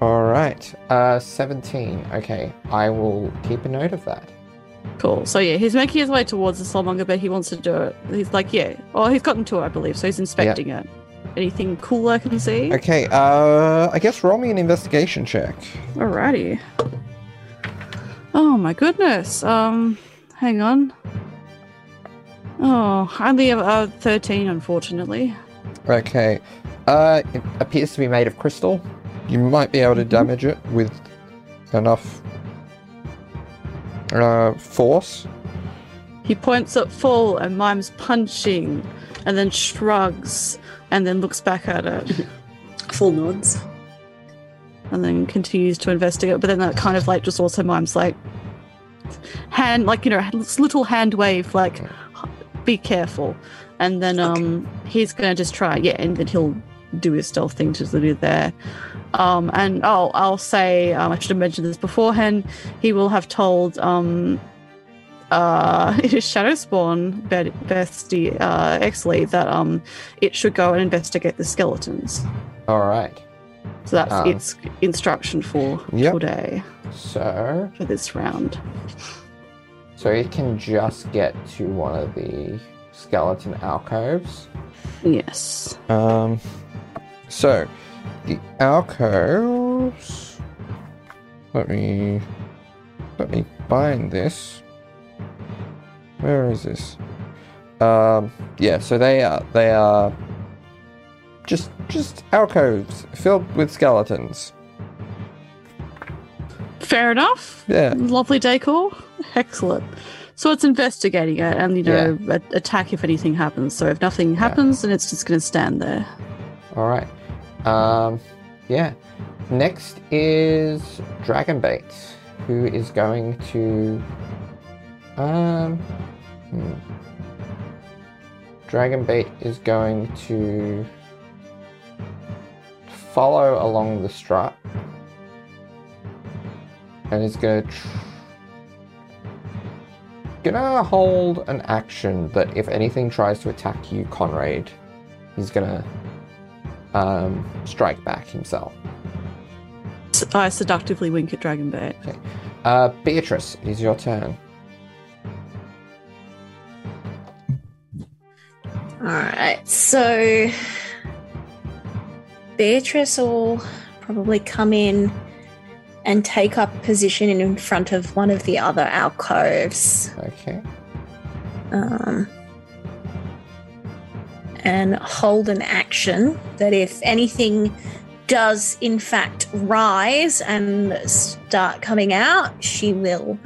All right. Uh 17. Okay. I will keep a note of that. Cool. So yeah, he's making his way towards the soulmonger, but he wants to do it. He's like, yeah. Oh, he's gotten to it, I believe. So he's inspecting it. Anything cool I can see? Okay. Uh I guess roll me an investigation check. Alrighty. Oh my goodness. Um, hang on. Oh, only a, a thirteen, unfortunately. Okay. Uh it appears to be made of crystal. You might be able to damage it with enough uh force. He points at full and mimes punching, and then shrugs, and then looks back at it, (laughs) Full nods. And then continues to investigate. But then that kind of like just also mimes like hand, like you know, little hand wave, like be careful. And then um, he's gonna just try, yeah, and then he'll do his stealth thing to do there. Um, and oh, I'll say um, I should have mentioned this beforehand. He will have told um, uh, (laughs) it is Shadowspawn be- bestie uh, Exley that um, it should go and investigate the skeletons. All right. So that's Um, its instruction for Yep. today So for this round. so it can just get to one of the skeleton alcoves. Yes. Um, so the alcoves. Let me let me find this. Where is this? Um, yeah. So they are they are just just alcoves filled with skeletons. Fair enough. Yeah. Lovely decor. Excellent. So it's investigating it and, you know, a- attack if anything happens. So if nothing happens, then it's just going to stand there. All right. Um, yeah. Next is Dragonbait, who is going to. Um. Hmm. Dragonbait is going to follow along the strut and he's going to. Tr- gonna hold an action that if anything tries to attack you, Conrad, he's gonna um, strike back himself. I seductively wink at Dragonbait. Uh, Beatrice, it is your turn. All right, so Beatrice will probably come in and take up position in front of one of the other alcoves. Okay. um, and hold an action that if anything does in fact rise and start coming out, she will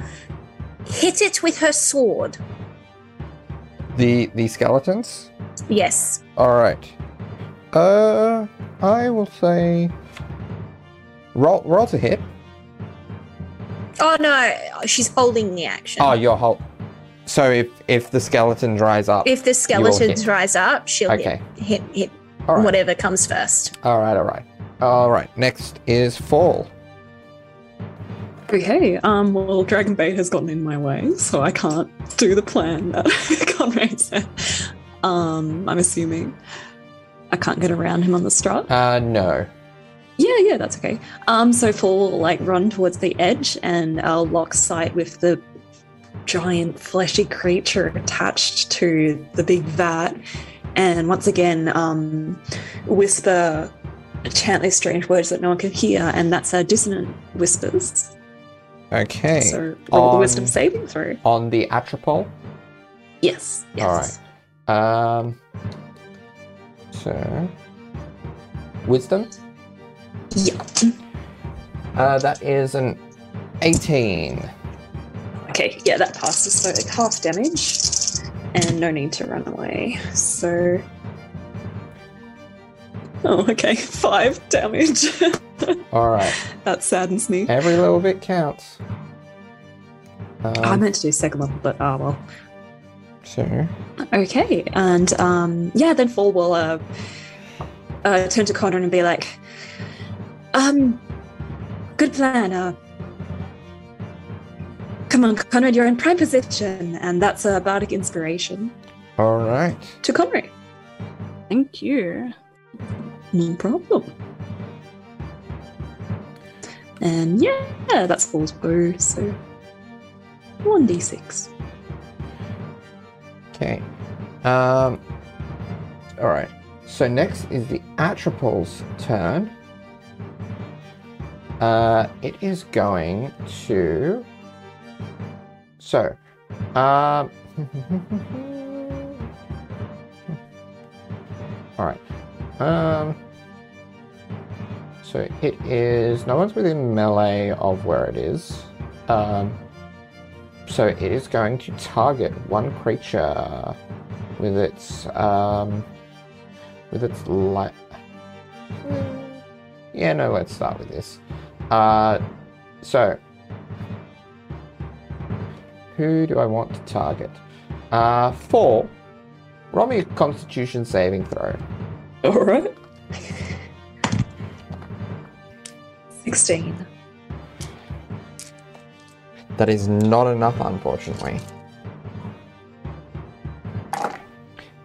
hit it with her sword. The the skeletons. Yes. All right. Uh, I will say. Roll roll to hit. Oh no, she's holding the action. Oh, your whole. So if if the skeleton rise up, if the skeletons hit. rise up, she'll Okay. hit, hit hit All right. whatever comes first. All right. All right. All right. Next is fall. Okay, um, well, Dragonbait has gotten in my way, so I can't do the plan that Conrad said. Um, I'm assuming I can't get around him on the strut. Uh, no. Yeah, yeah, that's okay. Um, so Fall will like run towards the edge and I'll lock sight with the giant fleshy creature attached to the big vat. And once again, um, whisper, chant these strange words that no one can hear, and that's a dissonant whispers. Okay. So roll the wisdom saving throw. On the atropal. Yes. Yes. All right. Um. So. Wisdom. Yeah. Uh, that is an 18. Okay, yeah, that passes. So like half damage, and no need to run away. So, oh, okay, (laughs) five damage. (laughs) All right. that saddens me. Every little bit counts. Um, I meant to do second level, but ah well. So. Okay, and um, yeah, then Fall will uh, uh, turn to Conrad and be like, um, good plan. Uh, come on, Conrad, you're in prime position, and that's a bardic inspiration All right. to Conrad. Thank you. No problem. And yeah, that's Fall's bow, so 1d6. Okay. Um. All right. So next is the Atropal's turn. Uh, it is going to. So, um. (laughs) all right. Um. So it is. No one's within melee of where it is. Um. So it is going to target one creature with its um with its light. Yeah, no. Let's start with this. Uh, so who do I want to target? Uh, four. Roll me a Constitution saving throw. Alright. (laughs) 16. That is not enough, unfortunately.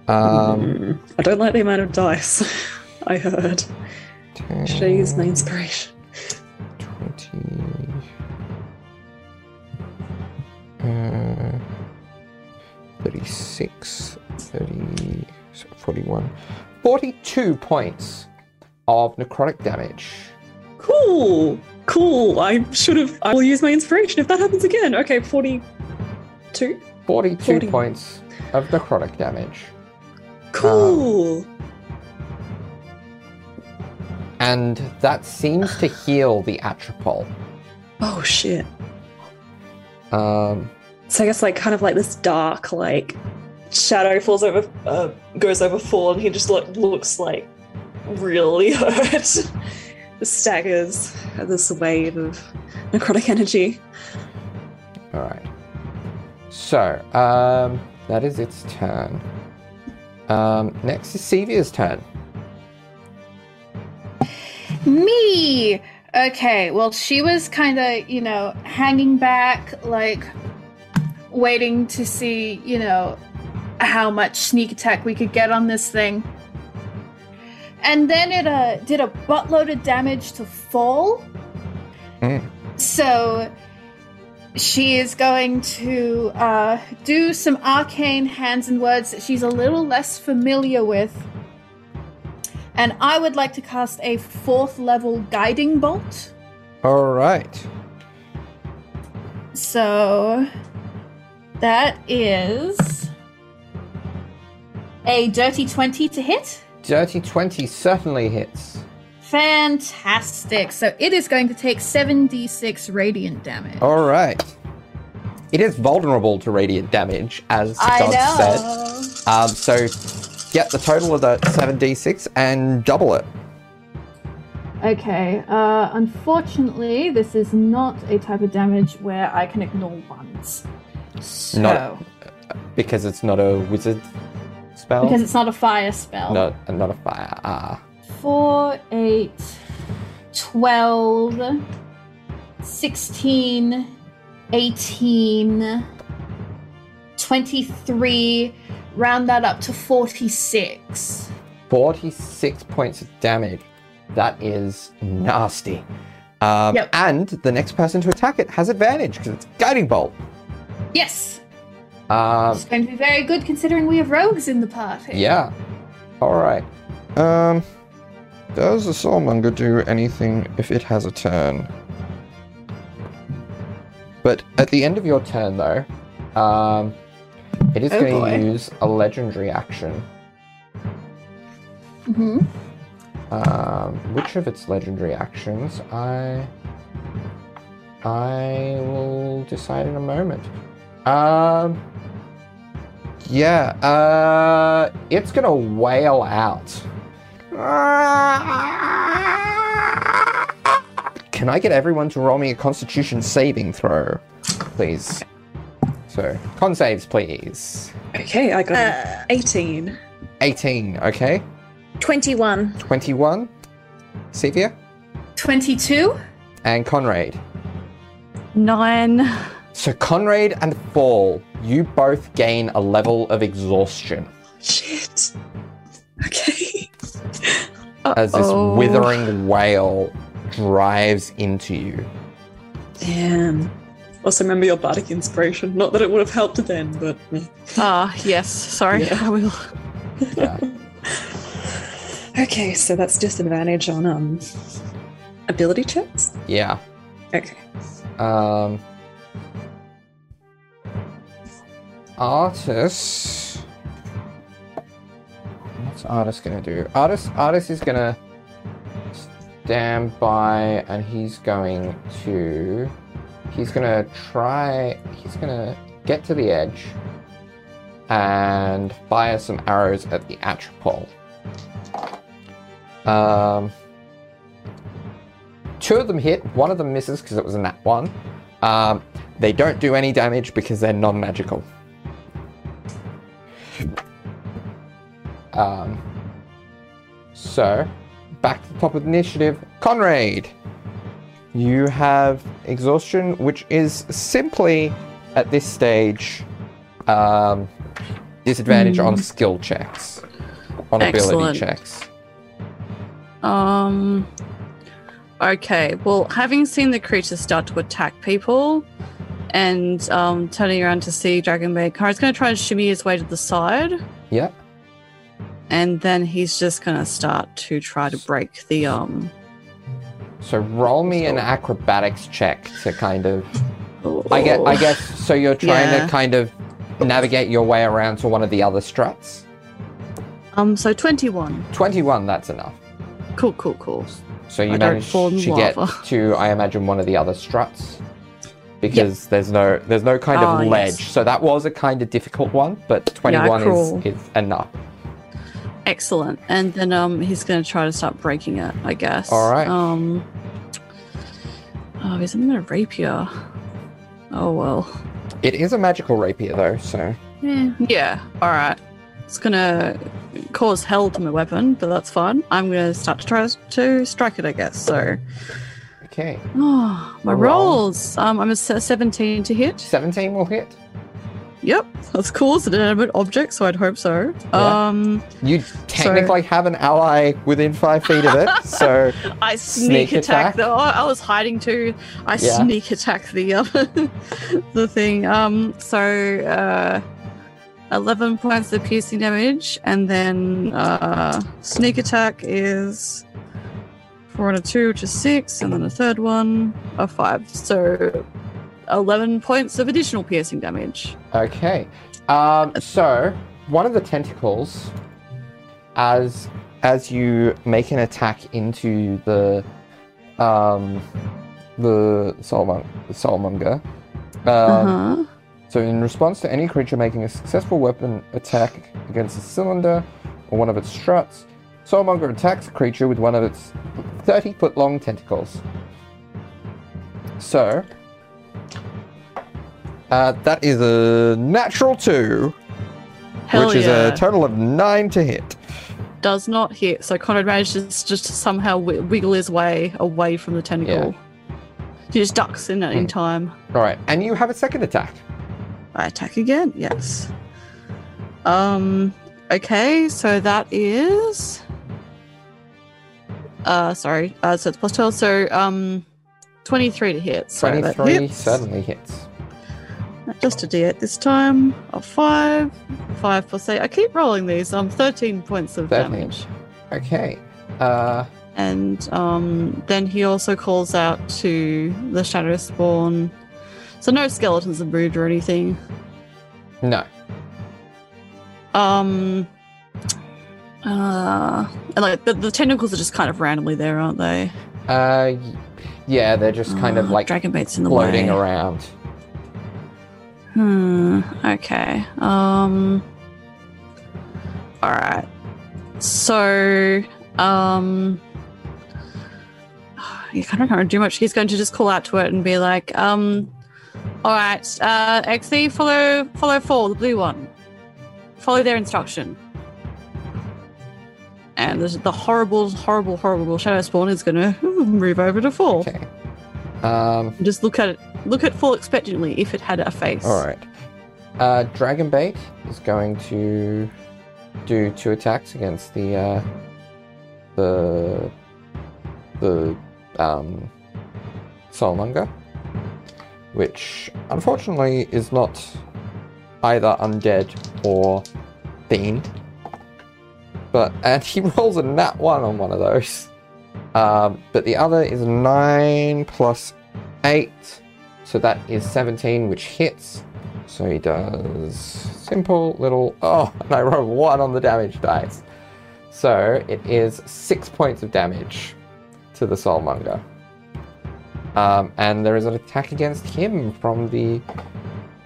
Um, (laughs) I don't like the amount of dice. (laughs) I heard. Should I use my inspiration? 20. Uh, 36, 30, 41. 42 points of necrotic damage. Cool! Cool! I should have. I will use my inspiration if that happens again. Okay, 42. 42 40. points of necrotic damage. Cool! And that seems to (sighs) heal the atropal. oh shit. Um, So I guess like kind of like this dark like shadow falls over, uh, goes over Fall, and he just like looks like really (laughs) hurt. Staggers at this wave of necrotic energy. all right. So, um, that is its turn. Um, next is Sevia's turn. Me! Okay, well, she was kind of, you know, hanging back, like waiting to see, you know, how much sneak attack we could get on this thing. And then it uh, did a buttload of damage to Fall. Mm. So she is going to uh, do some arcane hands and words that she's a little less familiar with. And I would like to cast a fourth level guiding bolt. All right. So that is a dirty 20 to hit. Dirty 20 certainly hits. Fantastic. So it is going to take 7d6 radiant damage. All right. It is vulnerable to radiant damage, as I know. said. Um, so get the total of the 7d6 and double it. Okay, uh, unfortunately, this is not a type of damage where I can ignore ones. So, Not- Because it's not a wizard. Spell? because it's not a fire spell. not not a fire. Ah, 4, 8, 12, 16, 18, 23. Round that up to 46. forty-six points of damage. That is nasty. Um, Yep. And the next person to attack it has advantage because it's guiding bolt. Yes! Um, It's going to be very good considering we have rogues in the party. Yeah. All right. Um, does the Soulmonger do anything if it has a turn? But at the end of your turn, though, um, it is Oh, going boy. to use a legendary action. hmm Um, which of its legendary actions I I will decide in a moment. Um, yeah. Uh, it's gonna wail out. Can I get everyone to roll me a Constitution saving throw, please? So, con saves, please. Okay, I got Uh, 18. 18, okay? 21. 21. Sevia? 22? And Conrad. Nine. So Conrad and Fall, you both gain a level of exhaustion Shit. Okay. (laughs) as this withering wail drives into you. Damn. Also, remember your bardic inspiration. Not that it would have helped then, but. Ah, yes. Sorry, Yeah. I will. Yeah. (laughs) okay. So that's disadvantage on um ability checks. yeah. Okay. Um Artus What's Artus gonna do? Artus Artus is gonna stand by and he's going to he's gonna try he's gonna get to the edge and fire some arrows at the Atropal. Um two of them hit, one of them misses because it was a nat one. Um, they don't do any damage because they're non-magical. Um, so, back to the top of the initiative. Conrad, you have exhaustion, which is simply at this stage um, disadvantage on skill checks, on Excellent. ability checks. Um. Okay. Well, having seen the creature start to attack people, and um, turning around to see Dragonbait, Kara's going to try and shimmy his way to the side, Yeah. And then he's just going to start to try to break the um. So roll me an acrobatics check to kind of. I get. I guess. So you're trying Yeah. to kind of navigate your way around to one of the other struts. Um. So twenty-one. Twenty-one. That's enough. Cool. Cool. Cool. So you I don't manage fall in to get to, I imagine, one of the other struts because there's no there's no kind Ah, of ledge. yes. So that was a kind of difficult one, but twenty-one crawl. is, is enough. Excellent. And then um, he's going to try to start breaking it. I guess. All right. Um. Oh, he's in a rapier. Oh well. It is a magical rapier though, so Yeah. yeah. All right. It's gonna cause hell to my weapon, but that's fine. I'm gonna start to try to strike it, I guess. So, okay. oh, my Roll. rolls. Um, I'm a 17 to hit. Seventeen will hit. Yep, that's cool. It's an inanimate object, so I'd hope so. Yeah. Um, You technically have an ally within five feet of it, so (laughs) I Sneak sneak, attack, attack? though. I was hiding too. I Yeah. sneak attack the uh, (laughs) the thing. Um, so uh, eleven points of piercing damage, and then uh, sneak attack is four and a two, which is six, and then a third one, a five. So eleven points of additional piercing damage. Okay. Um, so one of the tentacles, as as you make an attack into the um, the soulmon- soulmonger. Um, Uh huh. So, in response to any creature making a successful weapon attack against a cylinder or one of its struts, Soulmonger attacks a creature with one of its 30 foot long tentacles. So, uh, that is a natural two. Hell which is a total of nine to hit. Does not hit. So Conrad manages just to somehow wi- wiggle his way away from the tentacle. He just ducks in, in Hmm. time. All right, and you have a second attack. I attack again. Yes. Um. Okay. So that is. Uh. Sorry. Uh. So it's plus twelve. So um. Twenty-three to hit. So Twenty-three hits. certainly hits. Just a d8 this time. Of five. Five plus eight. I keep rolling these. Um. Thirteen points of 13. damage. Okay. Uh, And um. Then he also calls out to the shadow spawn. So no skeletons have moved or anything. no. Um. Uh, and like the, the tentacles are just kind of randomly there, aren't they? Uh, yeah, they're just kind of Uh, like Dragonbait's in the floating way. around. Hmm. Okay. Um. All right. So, um. You kind of can't do much. He's going to just call out to it and be like, um. All right, uh, XE, follow, follow four, the blue one. Follow their instruction. And the, the horrible, horrible, horrible shadow spawn is going (laughs) to move over to four. Okay. Um, Just look at it. Look at full expectantly if it had a face. all right. Uh, Dragonbait is going to do two attacks against the uh, the the um, Soulmonger, which unfortunately is not either undead or fiend. But (laughs) and he rolls a nat one on one of those. Um, but the other is nine plus eight, so that is seventeen, which hits. So he does simple little. Oh, and (laughs) I rolled one on the damage dice. So it is six points of damage to the Soulmonger. Um, and there is an attack against him from the,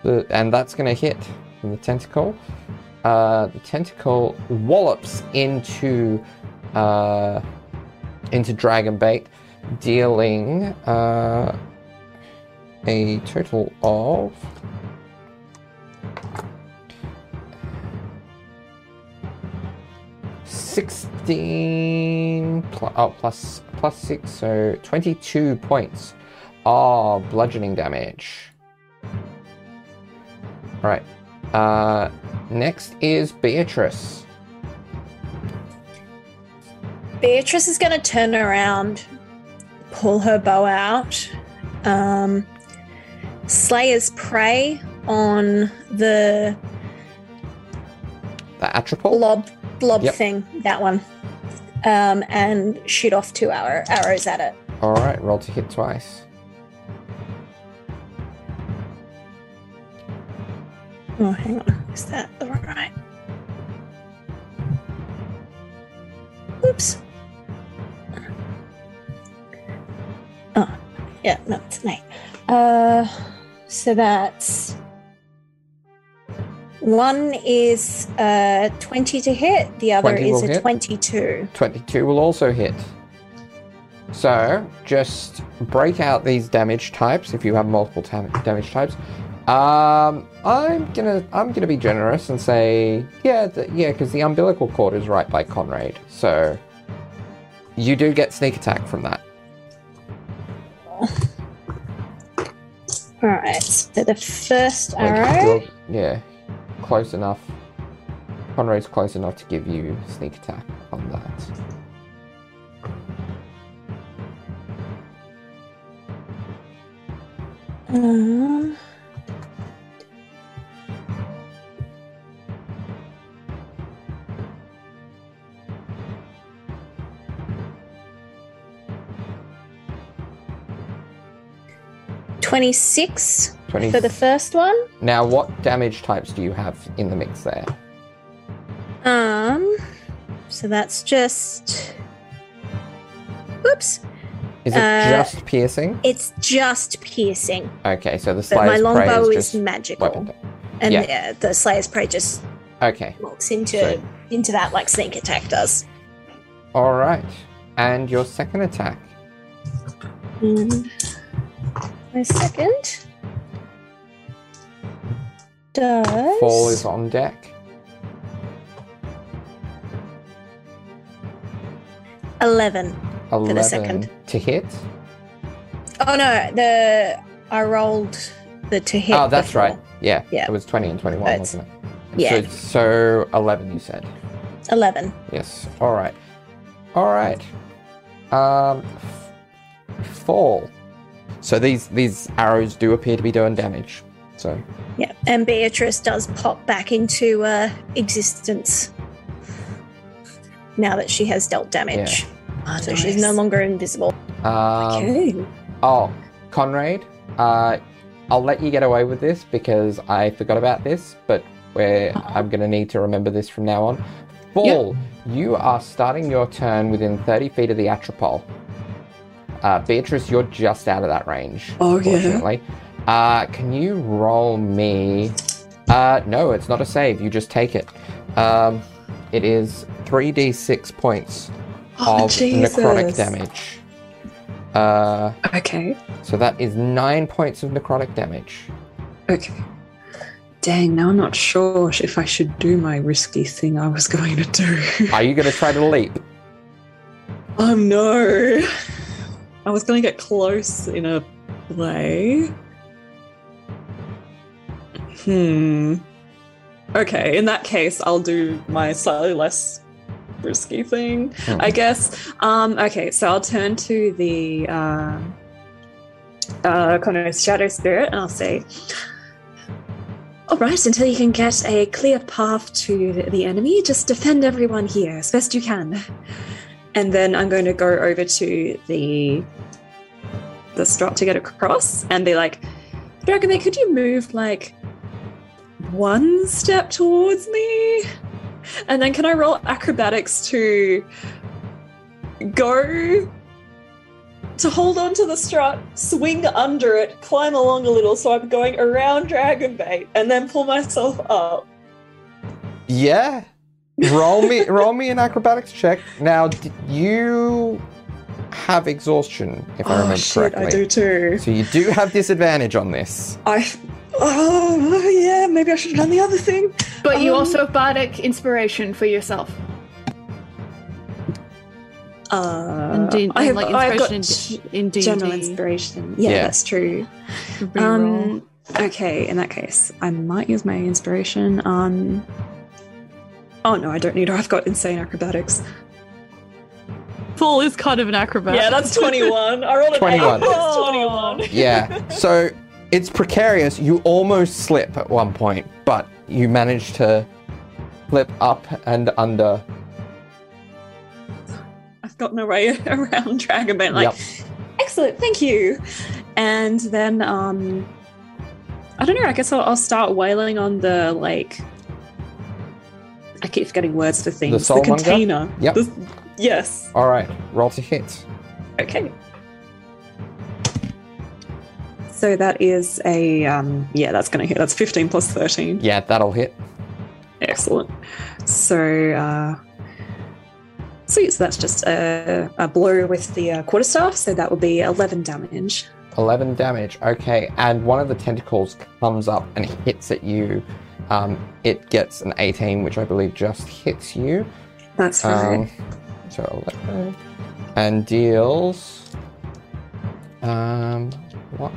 the and that's going to hit from the tentacle. Uh, the tentacle wallops into uh, into Dragonbait, dealing uh, a total of sixteen oh, plus plus six, so twenty-two points of bludgeoning damage. All right. Uh, next is Beatrice. Beatrice is going to turn around, pull her bow out, um, Slayer's prey on the The Atropal. blob blob Yep. thing, that one, um, and shoot off two arrow, arrows at it. All right, roll to hit twice. Oh, hang on, is that the right? Oops. Oh, yeah, no, it's an eight. Uh, so that's one is uh 20 to hit, the other is a hit. 22. 22 will also hit. So, just break out these damage types if you have multiple tam- damage types. Um, I'm gonna I'm gonna be generous and say yeah yeah because the umbilical cord is right by Conrad, so you do get sneak attack from that. All right, so the first arrow. yeah, close enough. Conrad's close enough to give you sneak attack on that. Um, Twenty-six 20. for the first one. Now, what damage types do you have in the mix there? Um, so that's just. Oops, Is it Uh, just piercing? it's just piercing, Okay, so the but my Slayer's Prey longbow is is, magical, weapon. and Yeah. yeah. the Slayer's Prey just Okay, walks into So- into that like sneak attack does. all right. And your second attack. And my second does. Fall is on deck. 11, 11 for the second. To hit? Oh no, the I rolled the to hit. Oh, that's before. right. Yeah. Yeah. It was 20 and 21, wasn't it? Yeah. So, so 11, you said? 11. Yes. All right. All right. Um, f- fall. So these these arrows do appear to be doing damage. So Yeah, and Beatrice does pop back into uh, existence now that she has dealt damage. Ah, So she's no longer invisible. um, Okay. Oh, Conrad, uh, I'll let you get away with this because I forgot about this, but where I'm going to need to remember this from now on. Fall, you are starting your turn within 30 feet of the Atropal. Uh, Beatrice, you're just out of that range. Oh, yeah. Uh, can you roll me? Uh, no, it's not a save. You just take it. Um, it is 3d6 points Oh, of necrotic damage. Uh, Okay. so that is nine points of necrotic damage. Okay. Dang, now I'm not sure if I should do my risky thing I was (laughs) going to do. Are you going to try to leap? oh no. I was going to get close in a way. Hmm. Okay, in that case, I'll do my slightly less risky thing, Hmm. I guess. Um, okay, so I'll turn to the uh, uh, kind of shadow spirit and I'll say, all right, until you can get a clear path to the enemy, just defend everyone here as best you can. And then I'm going to go over to the the strut to get across and be like, Dragomir, could you move like one step towards me? And then can I roll acrobatics to go to hold on to the strut, swing under it, climb along a little so I'm going around Dragon, Dragonbait, and then pull myself up. Yeah. Roll me, roll me an acrobatics check. Now, did you have exhaustion, if I remember oh shit, correctly? I do too. So you do have disadvantage on this. I. Oh yeah, maybe I should have done the other thing. But you Um, also have bardic inspiration for yourself. Uh, And, D- I have, and like I've got inspiration in, in D&D. general inspiration. Yeah, Yeah. that's true. Um, okay, in that case, I might use my inspiration. Um. Oh no, I don't need her. I've got insane acrobatics. Paul is kind of an acrobat. Yeah, that's twenty-one. I rolled an 21. eight. That's twenty-one. (laughs) Yeah. So it's precarious. You almost slip at one point, but you manage to flip up and under. I've gotten away (laughs) around Dragonbait. Like, Yep. excellent, thank you. And then, um, I don't know. I guess I'll, I'll start wailing on the like. I keep forgetting words for things. The, soulmonger? container. Yep. The- yes. All right. Roll to hit. Okay. So that is a um, yeah, that's going to hit. That's fifteen plus thirteen. Yeah, that'll hit. Excellent. So, uh, sweet. So that's just a, a blow with the uh, quarterstaff. So that would be 11 damage. 11 damage. Okay, and one of the tentacles comes up and hits at you. Um, it gets an 18, which I believe just hits you. That's right. Um, so 11. And deals. Um, what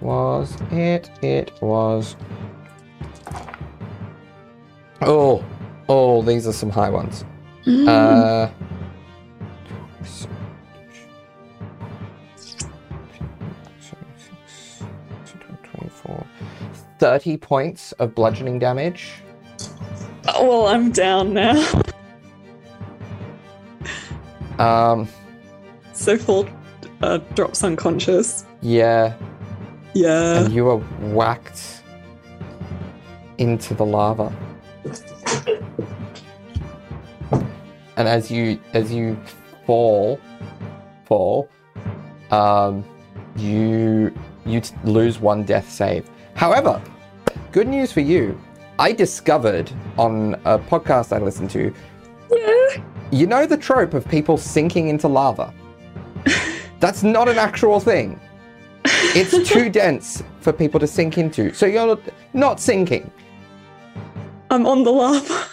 was it? It was. Oh, oh, these are some high ones. Mm. Uh. 24. 30 points of bludgeoning damage. oh, well, I'm down now. Um, so full uh, drops unconscious. yeah, Yeah. and you are whacked into the lava. And as you as you fall, fall, um, you you t- lose one death save. However, Good news for you. I discovered on a podcast I listened to. Yeah. You know the trope of people sinking into lava? (laughs) That's not an actual thing. It's too (laughs) dense for people to sink into. So you're not sinking. I'm on the lava.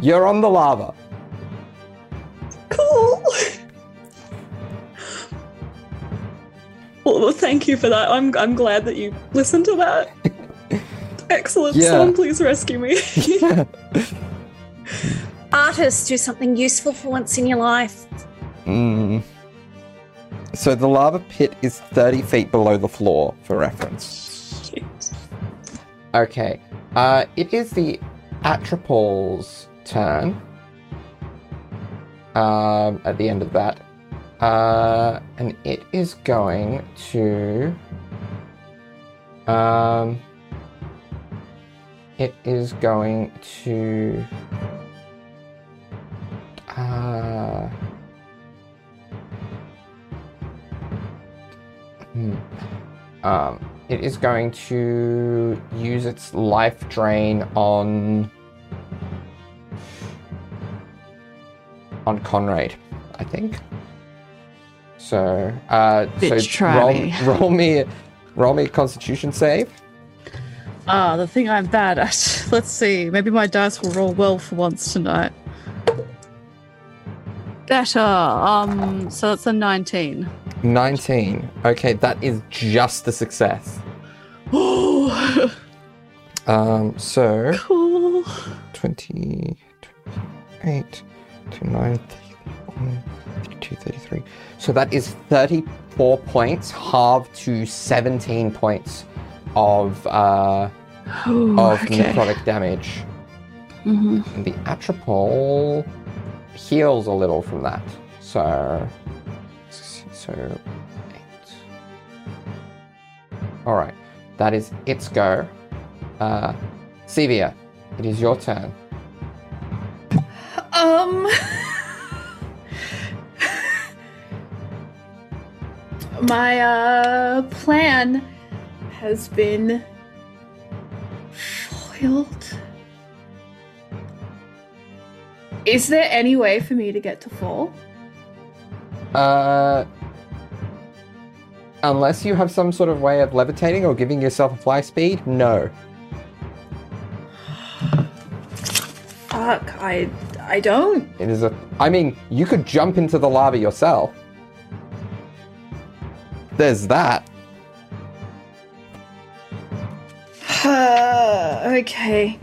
You're on the lava. Cool. Well, thank you for that. I'm, I'm glad that you listened to that. Excellent. Yeah. Someone please rescue me. (laughs) (laughs) Artists, do something useful for once in your life. Mm. So the lava pit is 30 feet below the floor, for reference. Okay. Uh, it is the Atropal's turn. Um, at the end of that. Uh, and it is going to. Um, it is going to. Uh, hmm. Um, it is going to use its life drain on on Conrad, I think. So, uh, Bitch, so try roll, me. roll me, roll me a Constitution save. Ah, the thing I'm bad at. (laughs) Let's see. Maybe my dice will roll well for once tonight. Better. Um, so that's a 19. 19. Okay, that is just a success. Oh, (gasps) Um, so cool. 20, 28, 29, 31, 32, 33. So that is 34 points, halved to 17 points of uh, Ooh, (gasps) of okay. necrotic damage. hmm And the Atropal heals a little from that. So, so eight. All right, that is its go. Uh, Sevia, it is your turn. Um. (laughs) My uh plan has been foiled. Is there any way for me to get to fall? Uh, unless you have some sort of way of levitating or giving yourself a fly speed, no. (sighs) Fuck, I I don't. It is a. I mean, you could jump into the lava yourself. There's that. (sighs) okay.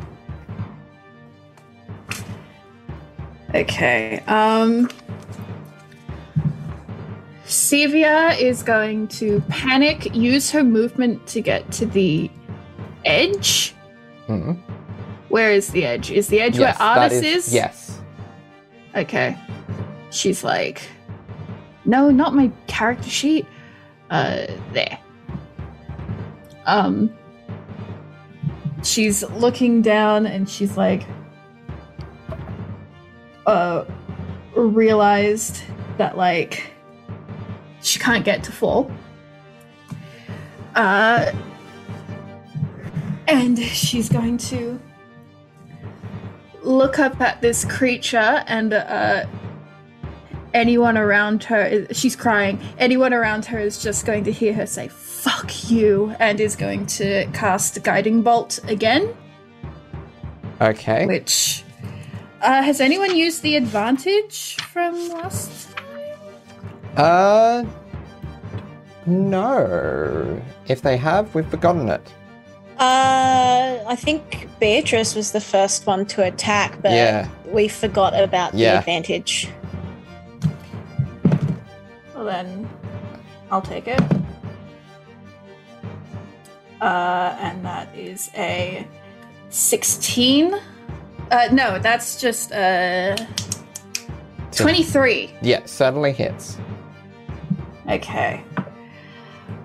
Okay. Um Sevia is going to panic, use her movement to get to the edge. Mhm. Where is the edge? Is the edge Yes, where Artus is? Yes. Okay. She's like, no, not my character sheet. Uh, there. Um, she's looking down and she's like, uh, realized that like she can't get to fall. Uh, and she's going to look up at this creature and uh anyone around her is, she's crying anyone around her is just going to hear her say fuck you and is going to cast guiding bolt again Okay. which uh has anyone used the advantage from last time? Uh. No. If they have, we've forgotten it. Uh, I think Beatrice was the first one to attack, but Yeah. we forgot about the advantage. well then i'll take it uh and that is a 16 uh no that's just uh 23 Yeah, certainly hits. Okay.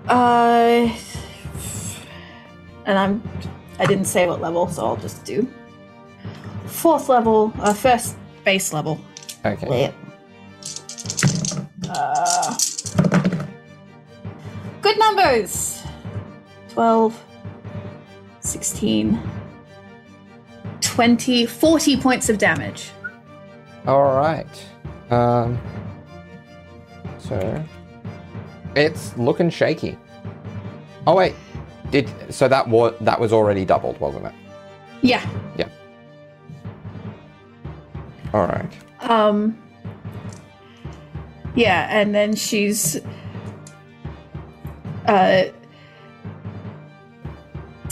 Uh, and I'm. I didn't say what level, so I'll just do fourth level. Uh, first base level. Okay. Uh, good numbers. 12, 16, 20, 40 points of damage. All right. Um. So it's looking shaky. Oh wait, did so that was that was already doubled, wasn't it? Yeah. Yeah. All right. Um. Yeah, and then she's uh,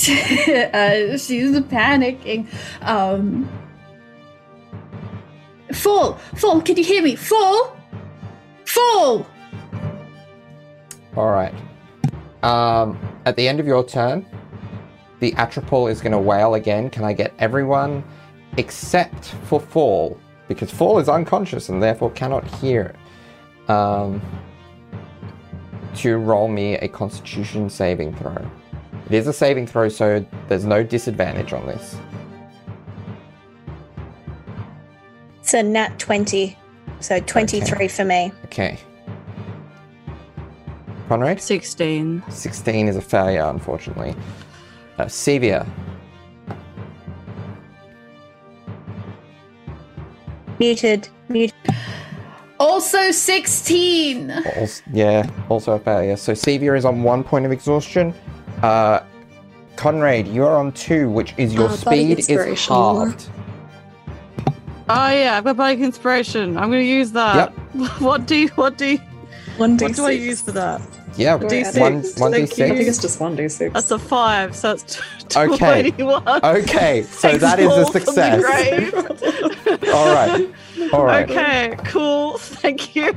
(laughs) uh, she's panicking. Um, Fall, fall, can you hear me? Fall, fall. All right. Um, at the end of your turn, the Atropal is going to wail again. Can I get everyone except for Fall? Because Fall is unconscious and therefore cannot hear it. Um, to roll me a Constitution saving throw. It is a saving throw, so there's no disadvantage on this. It's a nat 20. So 23 for me. Okay. Conrad? 16. 16 is a failure, unfortunately. Uh, Sevia. Muted. Muted. Also 16. Also, yeah, also a failure. So Sevia is on one point of exhaustion. Uh, Conrad, you are on two, which is your Uh, Bardic speed is Inspiration. halved. Oh yeah, I've got Bardic Inspiration. I'm gonna use that. (laughs) what do you, what do you, One d what do I use for that? Yeah, D6. one, one Thank d6. you. I think it's just one d six. That's a five, so it's (laughs) Okay. 21. Okay, so Thanks, that is Paul, a from the success. grave. All right, all right, Okay, cool. (laughs) Thank you.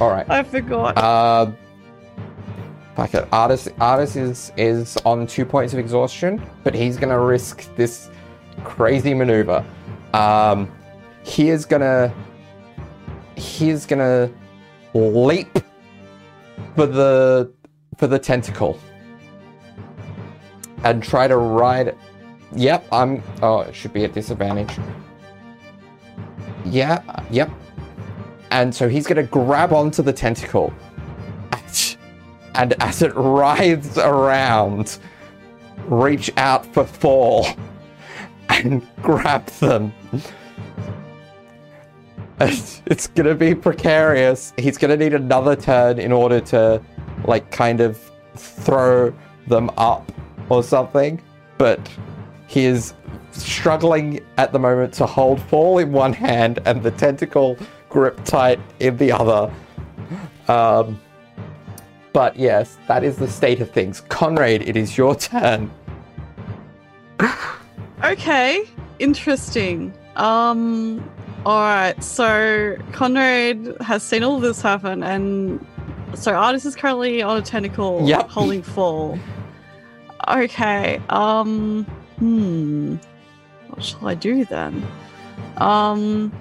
all right. I forgot. Uh, fuck it. Artus, artist is is on two points of exhaustion, but he's gonna risk this crazy maneuver. Um, he is gonna he's gonna leap for the for the tentacle and try to ride. Yep, I'm. Oh, it should be at disadvantage. Yeah, yep. And so he's gonna grab onto the tentacle. And as it writhes around, reach out for fall and grab them. It's, (laughs) it's gonna be precarious. He's gonna need another turn in order to, like, kind of throw them up or something. But he is struggling at the moment to hold fall in one hand and the tentacle grip tight in the other. Um, but yes, that is the state of things. Conrad, it is your turn. (sighs) Okay, interesting. Um, all right. So Conrad has seen all this happen, and so Artus is currently on a tentacle, Yep. holding (laughs) full. Okay. Um. Hmm. What shall I do then? Um.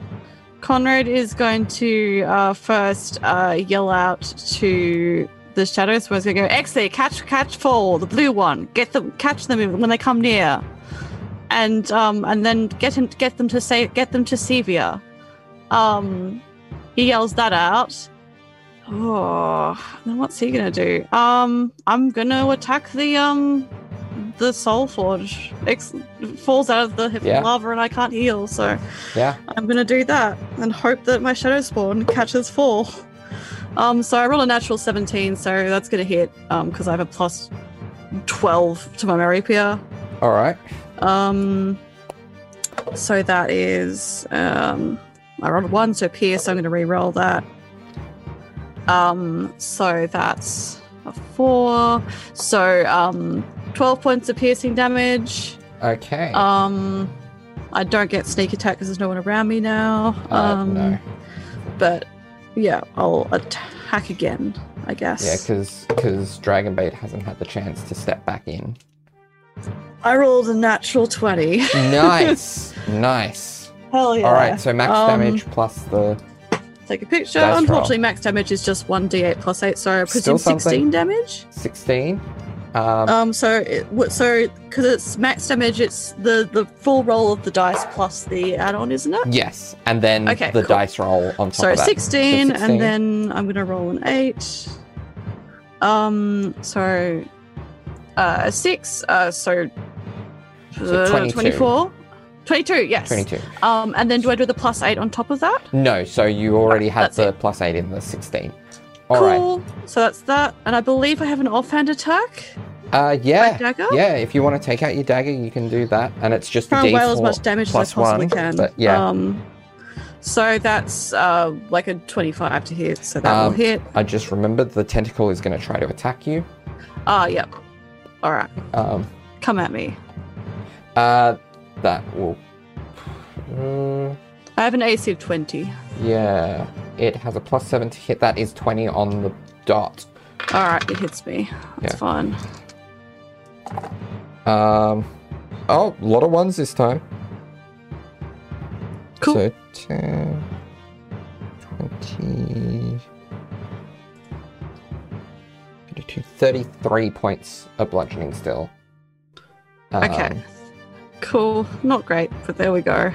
Conrad is going to uh, first uh, yell out to the shadows. He's going to go, Exit, catch, catch, fall, the blue one. Get them, catch them when they come near and um and then get him get them to say get them to Sevia. Um he yells that out. Oh then what's he gonna do? Um I'm gonna attack the um the soul forge. Ex- falls out of the Yeah. lava and I can't heal, so Yeah. I'm gonna do that and hope that my shadow spawn catches fall. Um, so I roll a natural 17, so that's gonna hit um because I have a plus 12 to my rapier. All right. Um, so that is um, I rolled a one, so pierce. So I'm going to re-roll that. Um, so that's a four. So um, twelve points of piercing damage. Okay. Um, I don't get sneak attack because there's no one around me now. Uh, Um, no. but yeah, I'll attack again. I guess. Yeah, because because Dragonbait hasn't had the chance to step back in. I rolled a natural twenty. Nice, (laughs) nice. Hell yeah! All right, so max Um, damage plus the Take a picture. Dice roll. Unfortunately, max damage is just one d8 plus eight, so I presume sixteen damage. sixteen. Um, Um, so it, so because it's max damage, it's the the full roll of the dice plus the add-on, isn't it? yes, and then okay, the cool. dice roll on top So of that. 16, So 16. and then I'm gonna roll an eight. Um, so uh, a six. Uh, so, So uh, 22. 24. 22, yes. Twenty-two. Um, and then do I do the plus eight on top of that? No, so you already had the it. plus eight in the sixteen. All right. cool. So that's that. And I believe I have an offhand attack. Uh, yeah. Yeah, if you want to take out your dagger, you can do that, and it's just Try and D4 wail as much damage as I possibly one, can. But yeah, Um, So that's uh, like a 25 to hit, so that will Um, hit. I just remembered the tentacle is going to try to attack you. Ah, yep. All right, Um, come at me. uh, that will. Mm, I have an AC of 20. yeah, it has a plus seven to hit. That is twenty on the dot. All right, it hits me. That's Yeah. fine. Um, oh, a lot of ones this time. Cool. So 10, 20, 32, 33 points of bludgeoning still. Um, Okay. Cool. Not great, but there we go.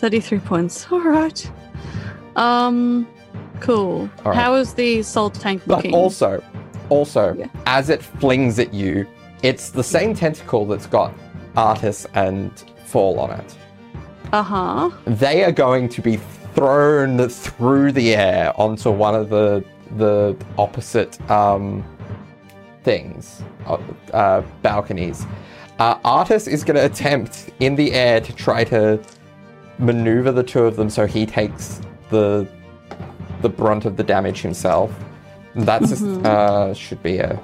33 points. All right. Um, cool. All right. How is the salt tank looking? But also, also, Yeah. as it flings at you, it's the same tentacle that's got Artus and Fall on it. Uh huh. they are going to be thrown through the air onto one of the the opposite um, things, uh, uh, balconies. Uh, Artus is going to attempt in the air to try to maneuver the two of them so he takes the the brunt of the damage himself. That's Mhm. uh, should be a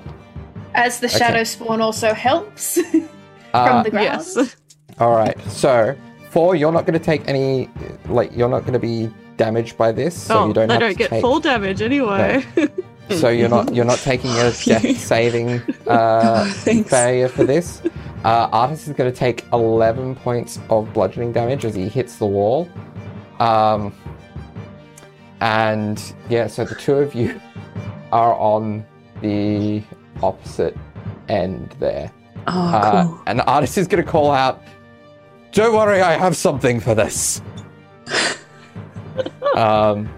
As the Okay. shadow spawn also helps (laughs) from uh, the ground. Yes. All right, so four, you're not going to take any, like, you're not going to be damaged by this, so oh, you don't they have don't to get take. full damage anyway. So you're not you're not taking a (laughs) death saving uh, Thanks. failure for this. Uh, Artus is going to take 11 points of bludgeoning damage as he hits the wall. Um, and yeah, so the two of you (laughs) are on the opposite end there. Oh, Uh, cool. and the artist is going to call out, "Don't worry, I have something for this." (laughs) um,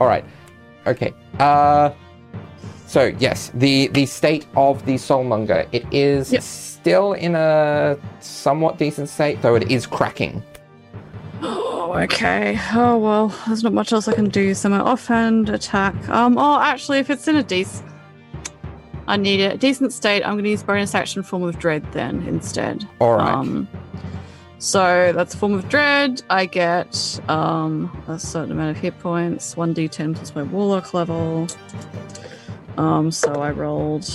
all right, okay. Uh, so yes, the the state of the soulmonger it is Yep. Still in a somewhat decent state, though it is cracking. Oh, (gasps) okay. Oh well, there's not much else I can do. So my offhand attack. Um. Oh, actually, if it's in a decent, I need it. Decent state. I'm going to use bonus action form of dread then instead. All right. Um. So that's form of dread. I get um a certain amount of hit points. One d10 plus my warlock level. Um. So I rolled.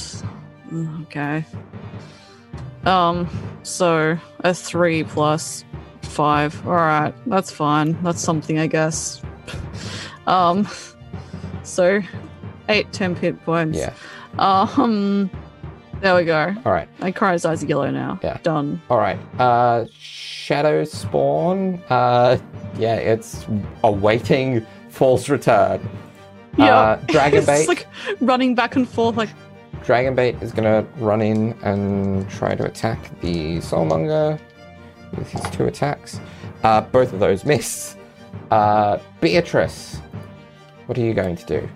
Okay. Um. So a three plus five. All right, that's fine. That's something, I guess. Um, so eight temp hit points. yeah. Um, there we go. All right. My Cry's eyes are yellow now. Yeah. Done. All right. Uh, Shadow Spawn. Uh, yeah, it's awaiting False return. Uh, (laughs) Dragon it's Bait. like running back and forth, like Dragonbait is gonna run in and try to attack the Soulmonger with his two attacks. Uh, both of those miss. Uh, Beatrice, what are you going to do?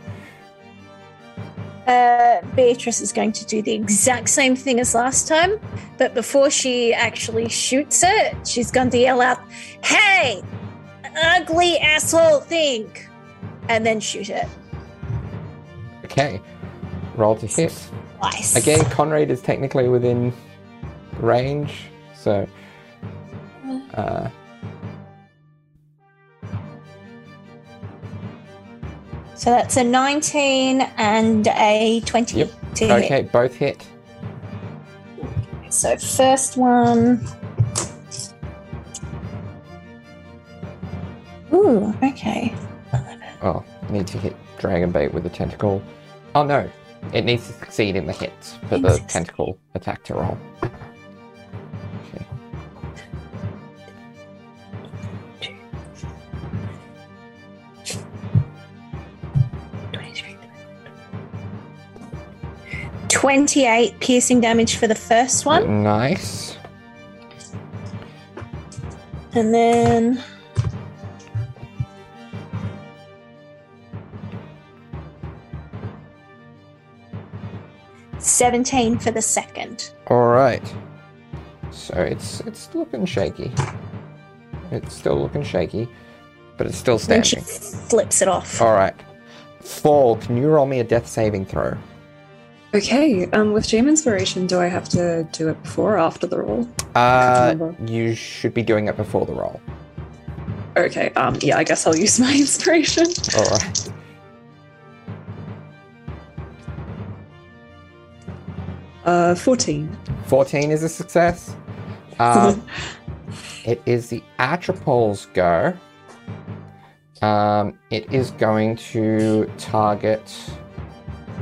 Uh, Beatrice is going to do the exact same thing as last time, but before she actually shoots it, she's going to yell out, Hey, ugly asshole thing! And then shoot it Okay, roll to hit. twice. Again, Conrad is technically within range, so. Uh, So that's a 19 and a 20 Yep. to hit. okay, both hit. So first one. Ooh, okay. Oh, need to hit Dragonbait with a tentacle. Oh no, it needs to succeed in the hit for the tentacle attack to roll. Okay. 28 piercing damage for the first one, Nice. and then. Seventeen for the second. All right. So it's it's looking shaky. It's still looking shaky, but it's still Then she standing. flips it off. All right. Fall, can you roll me a death saving throw? Okay, um, with Gem Inspiration, do I have to do it before or after the roll? Uh, remember. you should be doing it before the roll. Okay, um, yeah, I guess I'll use my (laughs) inspiration. All right. Uh, 14. 14 is a success. Um, (laughs) it is the Atropal's go. Um, it is going to target.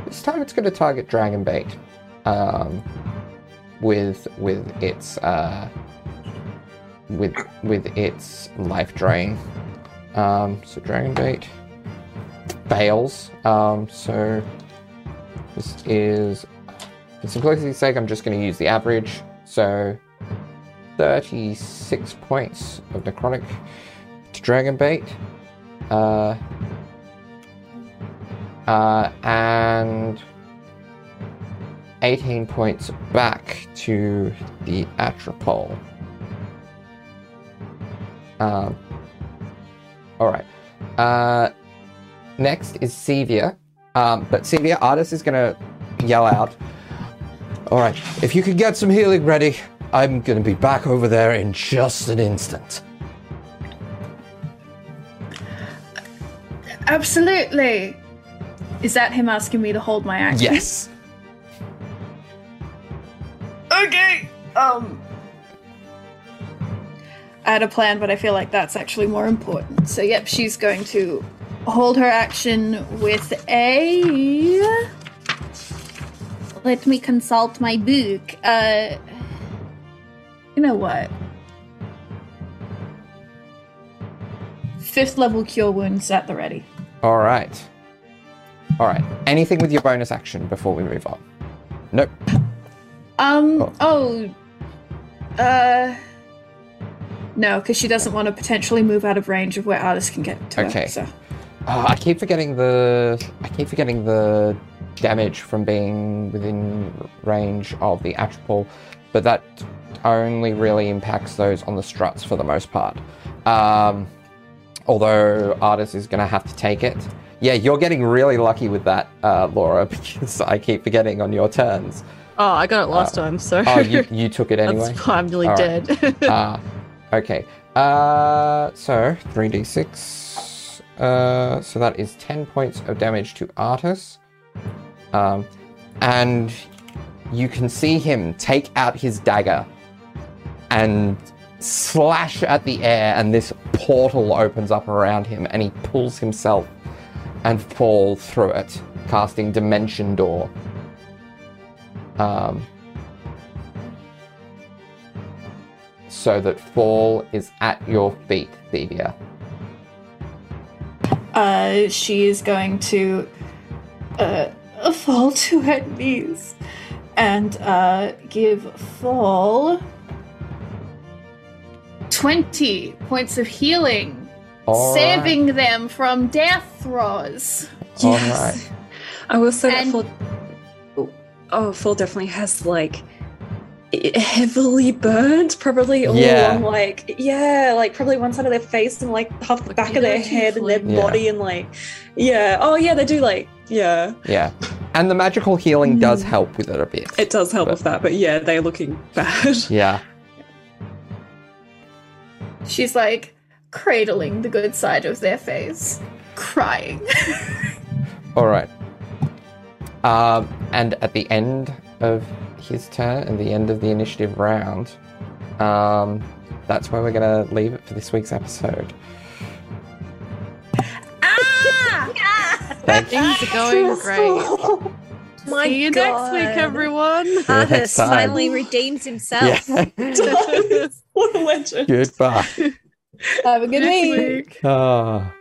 This time it's going to target Dragonbait. Um, with with its uh, with with its life drain. Um, so Dragonbait fails. Um, so this is for simplicity's sake, I'm just going to use the average. So 36 points of necrotic to Dragonbait. Uh, uh, and 18 points back to the Atropal. Um, Alright. Uh, next is Sevia. Um, but Sevia, Artus is going to yell out. Alright, if you could get some healing ready, I'm going to be back over there in just an instant. Absolutely. Is that him asking me to hold my action? Yes. (laughs) Okay. Um. I had a plan, but I feel like that's actually more important. So, yep, she's going to hold her action with a. Let me consult my book. Uh. You know what? Fifth level cure wounds at the ready. Alright. Alright. Anything with your bonus action before we move on? Nope. Um. Oh. Uh. No, because she doesn't want to potentially move out of range of where artists can get to Okay. her. So. Oh, I keep forgetting the. I keep forgetting the damage from being within range of the Atropal, but that only really impacts those on the struts for the most part. Um, although Artus is going to have to take it. Yeah, you're getting really lucky with that, uh, Laura, (laughs) because I keep forgetting on your turns. Oh, I got it last time, so Oh, you, (laughs) you took it anyway? I'm nearly All right. dead. Ah, okay. Uh, so 3d6. Uh, so that is 10 points of damage to Artus. Um, and you can see him take out his dagger and slash at the air, and this portal opens up around him, and he pulls himself and fall through it, casting Dimension Door. Um, so that fall is at your feet, Sevia. Uh, she is going to uh, fall to her knees and uh, give fall 20 points of healing, All right. saving them from death throes. All Yes. right. I will say And- that Full. Oh, Full definitely has like heavily burned, probably all Yeah. along like yeah, like probably one side of their face and like half the Like, back of their head and their. Yeah. body and like yeah. Oh yeah, they do like yeah. Yeah. And the magical healing does help with it a bit. It does help But- with that, but yeah, they're looking bad. (laughs) yeah. She's like cradling the good side of their face, crying. (laughs) All right. Um, and at the end of his turn and the end of the initiative round, um, that's where we're going to leave it for this week's episode. Things are going great. (laughs) My See you next week, everyone. you Artus finally redeems himself. Yeah. (laughs) (laughs) what a legend. Goodbye. Have a good Next week. Ah.